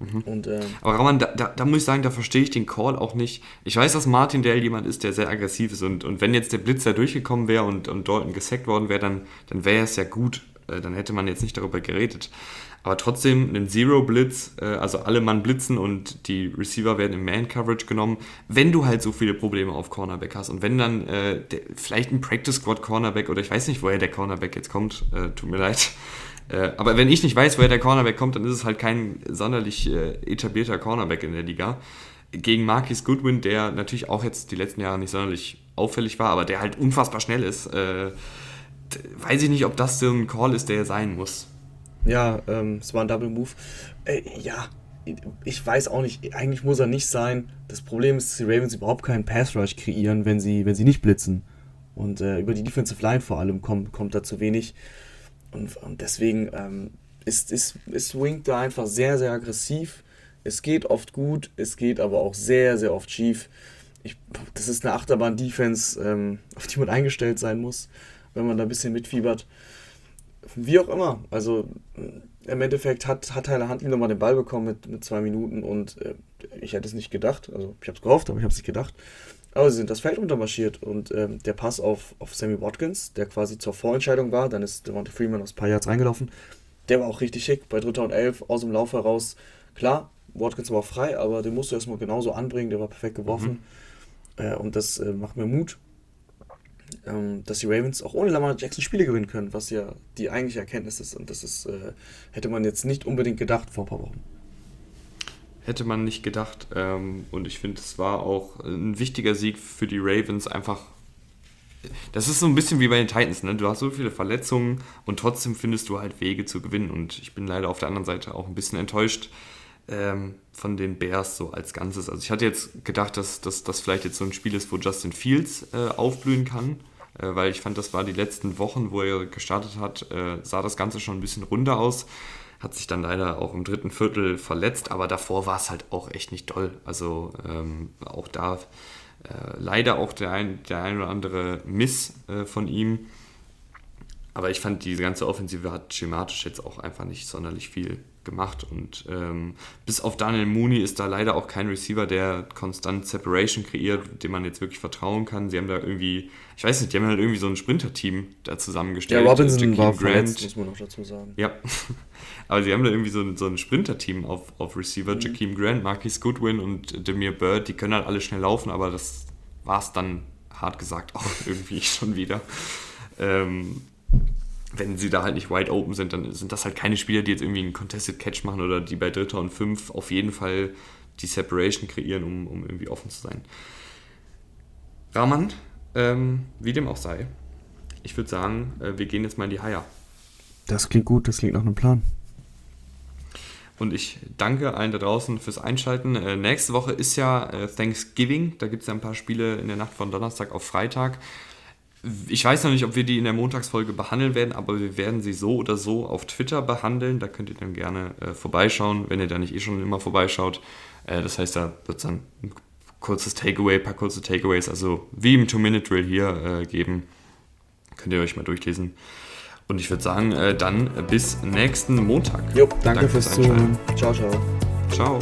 Mhm. Und, äh, Aber Roman, da, da, da, muss ich sagen, da verstehe ich den Call auch nicht. Ich weiß, dass Martin Dale jemand ist, der sehr aggressiv ist und, und wenn jetzt der Blitz da durchgekommen wäre und, und Dalton gesackt worden wäre, dann, dann wäre es ja gut. Äh, dann hätte man jetzt nicht darüber geredet. Aber trotzdem einen Zero-Blitz, äh, also alle Mann blitzen und die Receiver werden im Man-Coverage genommen, wenn du halt so viele Probleme auf Cornerback hast und wenn dann äh, der, vielleicht ein Practice-Squad-Cornerback oder ich weiß nicht, woher der Cornerback jetzt kommt, äh, tut mir leid, äh, aber wenn ich nicht weiß, woher der Cornerback kommt, dann ist es halt kein sonderlich äh, etablierter Cornerback in der Liga. Gegen Marquis Goodwin, der natürlich auch jetzt die letzten Jahre nicht sonderlich auffällig war, aber der halt unfassbar schnell ist, äh, weiß ich nicht, ob das so ein Call ist, der sein muss. Ja, ähm, es war ein Double Move. Äh, ja, ich weiß auch nicht, eigentlich muss er nicht sein. Das Problem ist, dass die Ravens überhaupt keinen Pass Rush kreieren, wenn sie, wenn sie nicht blitzen. Und äh, über die Defensive Line vor allem kommt, kommt da zu wenig. Und, und deswegen ähm, ist, ist, ist Wink da einfach sehr, sehr aggressiv. Es geht oft gut, es geht aber auch sehr, sehr oft schief. Ich, das ist eine Achterbahn-Defense, ähm, auf die man eingestellt sein muss, wenn man da ein bisschen mitfiebert. Wie auch immer. Also im Endeffekt hat, hat Tyler Huntley nochmal den Ball bekommen mit, mit zwei Minuten und äh, ich hätte es nicht gedacht. Also ich habe es gehofft, aber ich habe es nicht gedacht. Aber sie sind das Feld untermarschiert und ähm, der Pass auf, auf Sammy Watkins, der quasi zur Vorentscheidung war, dann ist Devontae Freeman aus ein paar Yards reingelaufen, der war auch richtig schick, bei Dritter und Elf aus dem Lauf heraus. Klar, Watkins war frei, aber den musst du erstmal genauso anbringen, der war perfekt geworfen. Mhm. Äh, und das äh, macht mir Mut, ähm, dass die Ravens auch ohne Lamar Jackson Spiele gewinnen können, was ja die eigentliche Erkenntnis ist. Und das ist, äh, hätte man jetzt nicht unbedingt gedacht vor ein paar Wochen hätte man nicht gedacht. Ähm, und ich finde, es war auch ein wichtiger Sieg für die Ravens. Einfach, das ist so ein bisschen wie bei den Titans. Ne? Du hast so viele Verletzungen und trotzdem findest du halt Wege zu gewinnen. Und ich bin leider auf der anderen Seite auch ein bisschen enttäuscht ähm, von den Bears so als Ganzes. Also ich hatte jetzt gedacht, dass das vielleicht jetzt so ein Spiel ist, wo Justin Fields äh, aufblühen kann. Äh, weil ich fand, das war die letzten Wochen, wo er gestartet hat, äh, sah das Ganze schon ein bisschen runder aus hat sich dann leider auch im dritten Viertel verletzt, aber davor war es halt auch echt nicht toll. Also ähm, auch da äh, leider auch der ein, der ein oder andere Miss äh, von ihm. Aber ich fand, diese ganze Offensive hat schematisch jetzt auch einfach nicht sonderlich viel gemacht. Und ähm, bis auf Daniel Mooney ist da leider auch kein Receiver, der konstant Separation kreiert, dem man jetzt wirklich vertrauen kann. Sie haben da irgendwie, ich weiß nicht, die haben halt irgendwie so ein Sprinter-Team da zusammengestellt. Ja, Robinson war Grant. verletzt, muss man noch dazu sagen. Ja, aber sie haben da irgendwie so ein, so ein Sprinter-Team auf, auf Receiver. Mhm. Jakeem Grant, Marquis Goodwin und Demir Bird, die können halt alle schnell laufen, aber das war es dann, hart gesagt, auch irgendwie schon wieder. Ähm, wenn sie da halt nicht wide open sind, dann sind das halt keine Spieler, die jetzt irgendwie einen Contested Catch machen oder die bei Dritter und Fünf auf jeden Fall die Separation kreieren, um, um irgendwie offen zu sein. Rahman, ähm, wie dem auch sei, ich würde sagen, äh, wir gehen jetzt mal in die Haier. Das klingt gut, das klingt nach einem Plan. Und ich danke allen da draußen fürs Einschalten. Äh, nächste Woche ist ja äh, Thanksgiving. Da gibt es ja ein paar Spiele in der Nacht von Donnerstag auf Freitag. Ich weiß noch nicht, ob wir die in der Montagsfolge behandeln werden, aber wir werden sie so oder so auf Twitter behandeln. Da könnt ihr dann gerne äh, vorbeischauen, wenn ihr da nicht eh schon immer vorbeischaut. Äh, das heißt, da wird es dann ein kurzes Takeaway, ein paar kurze Takeaways, also wie im Two-Minute-Drill hier äh, geben. Könnt ihr euch mal durchlesen. Und ich würde sagen, äh, dann bis nächsten Montag. Jo, danke, danke fürs Zuhören. Ciao, ciao. Ciao.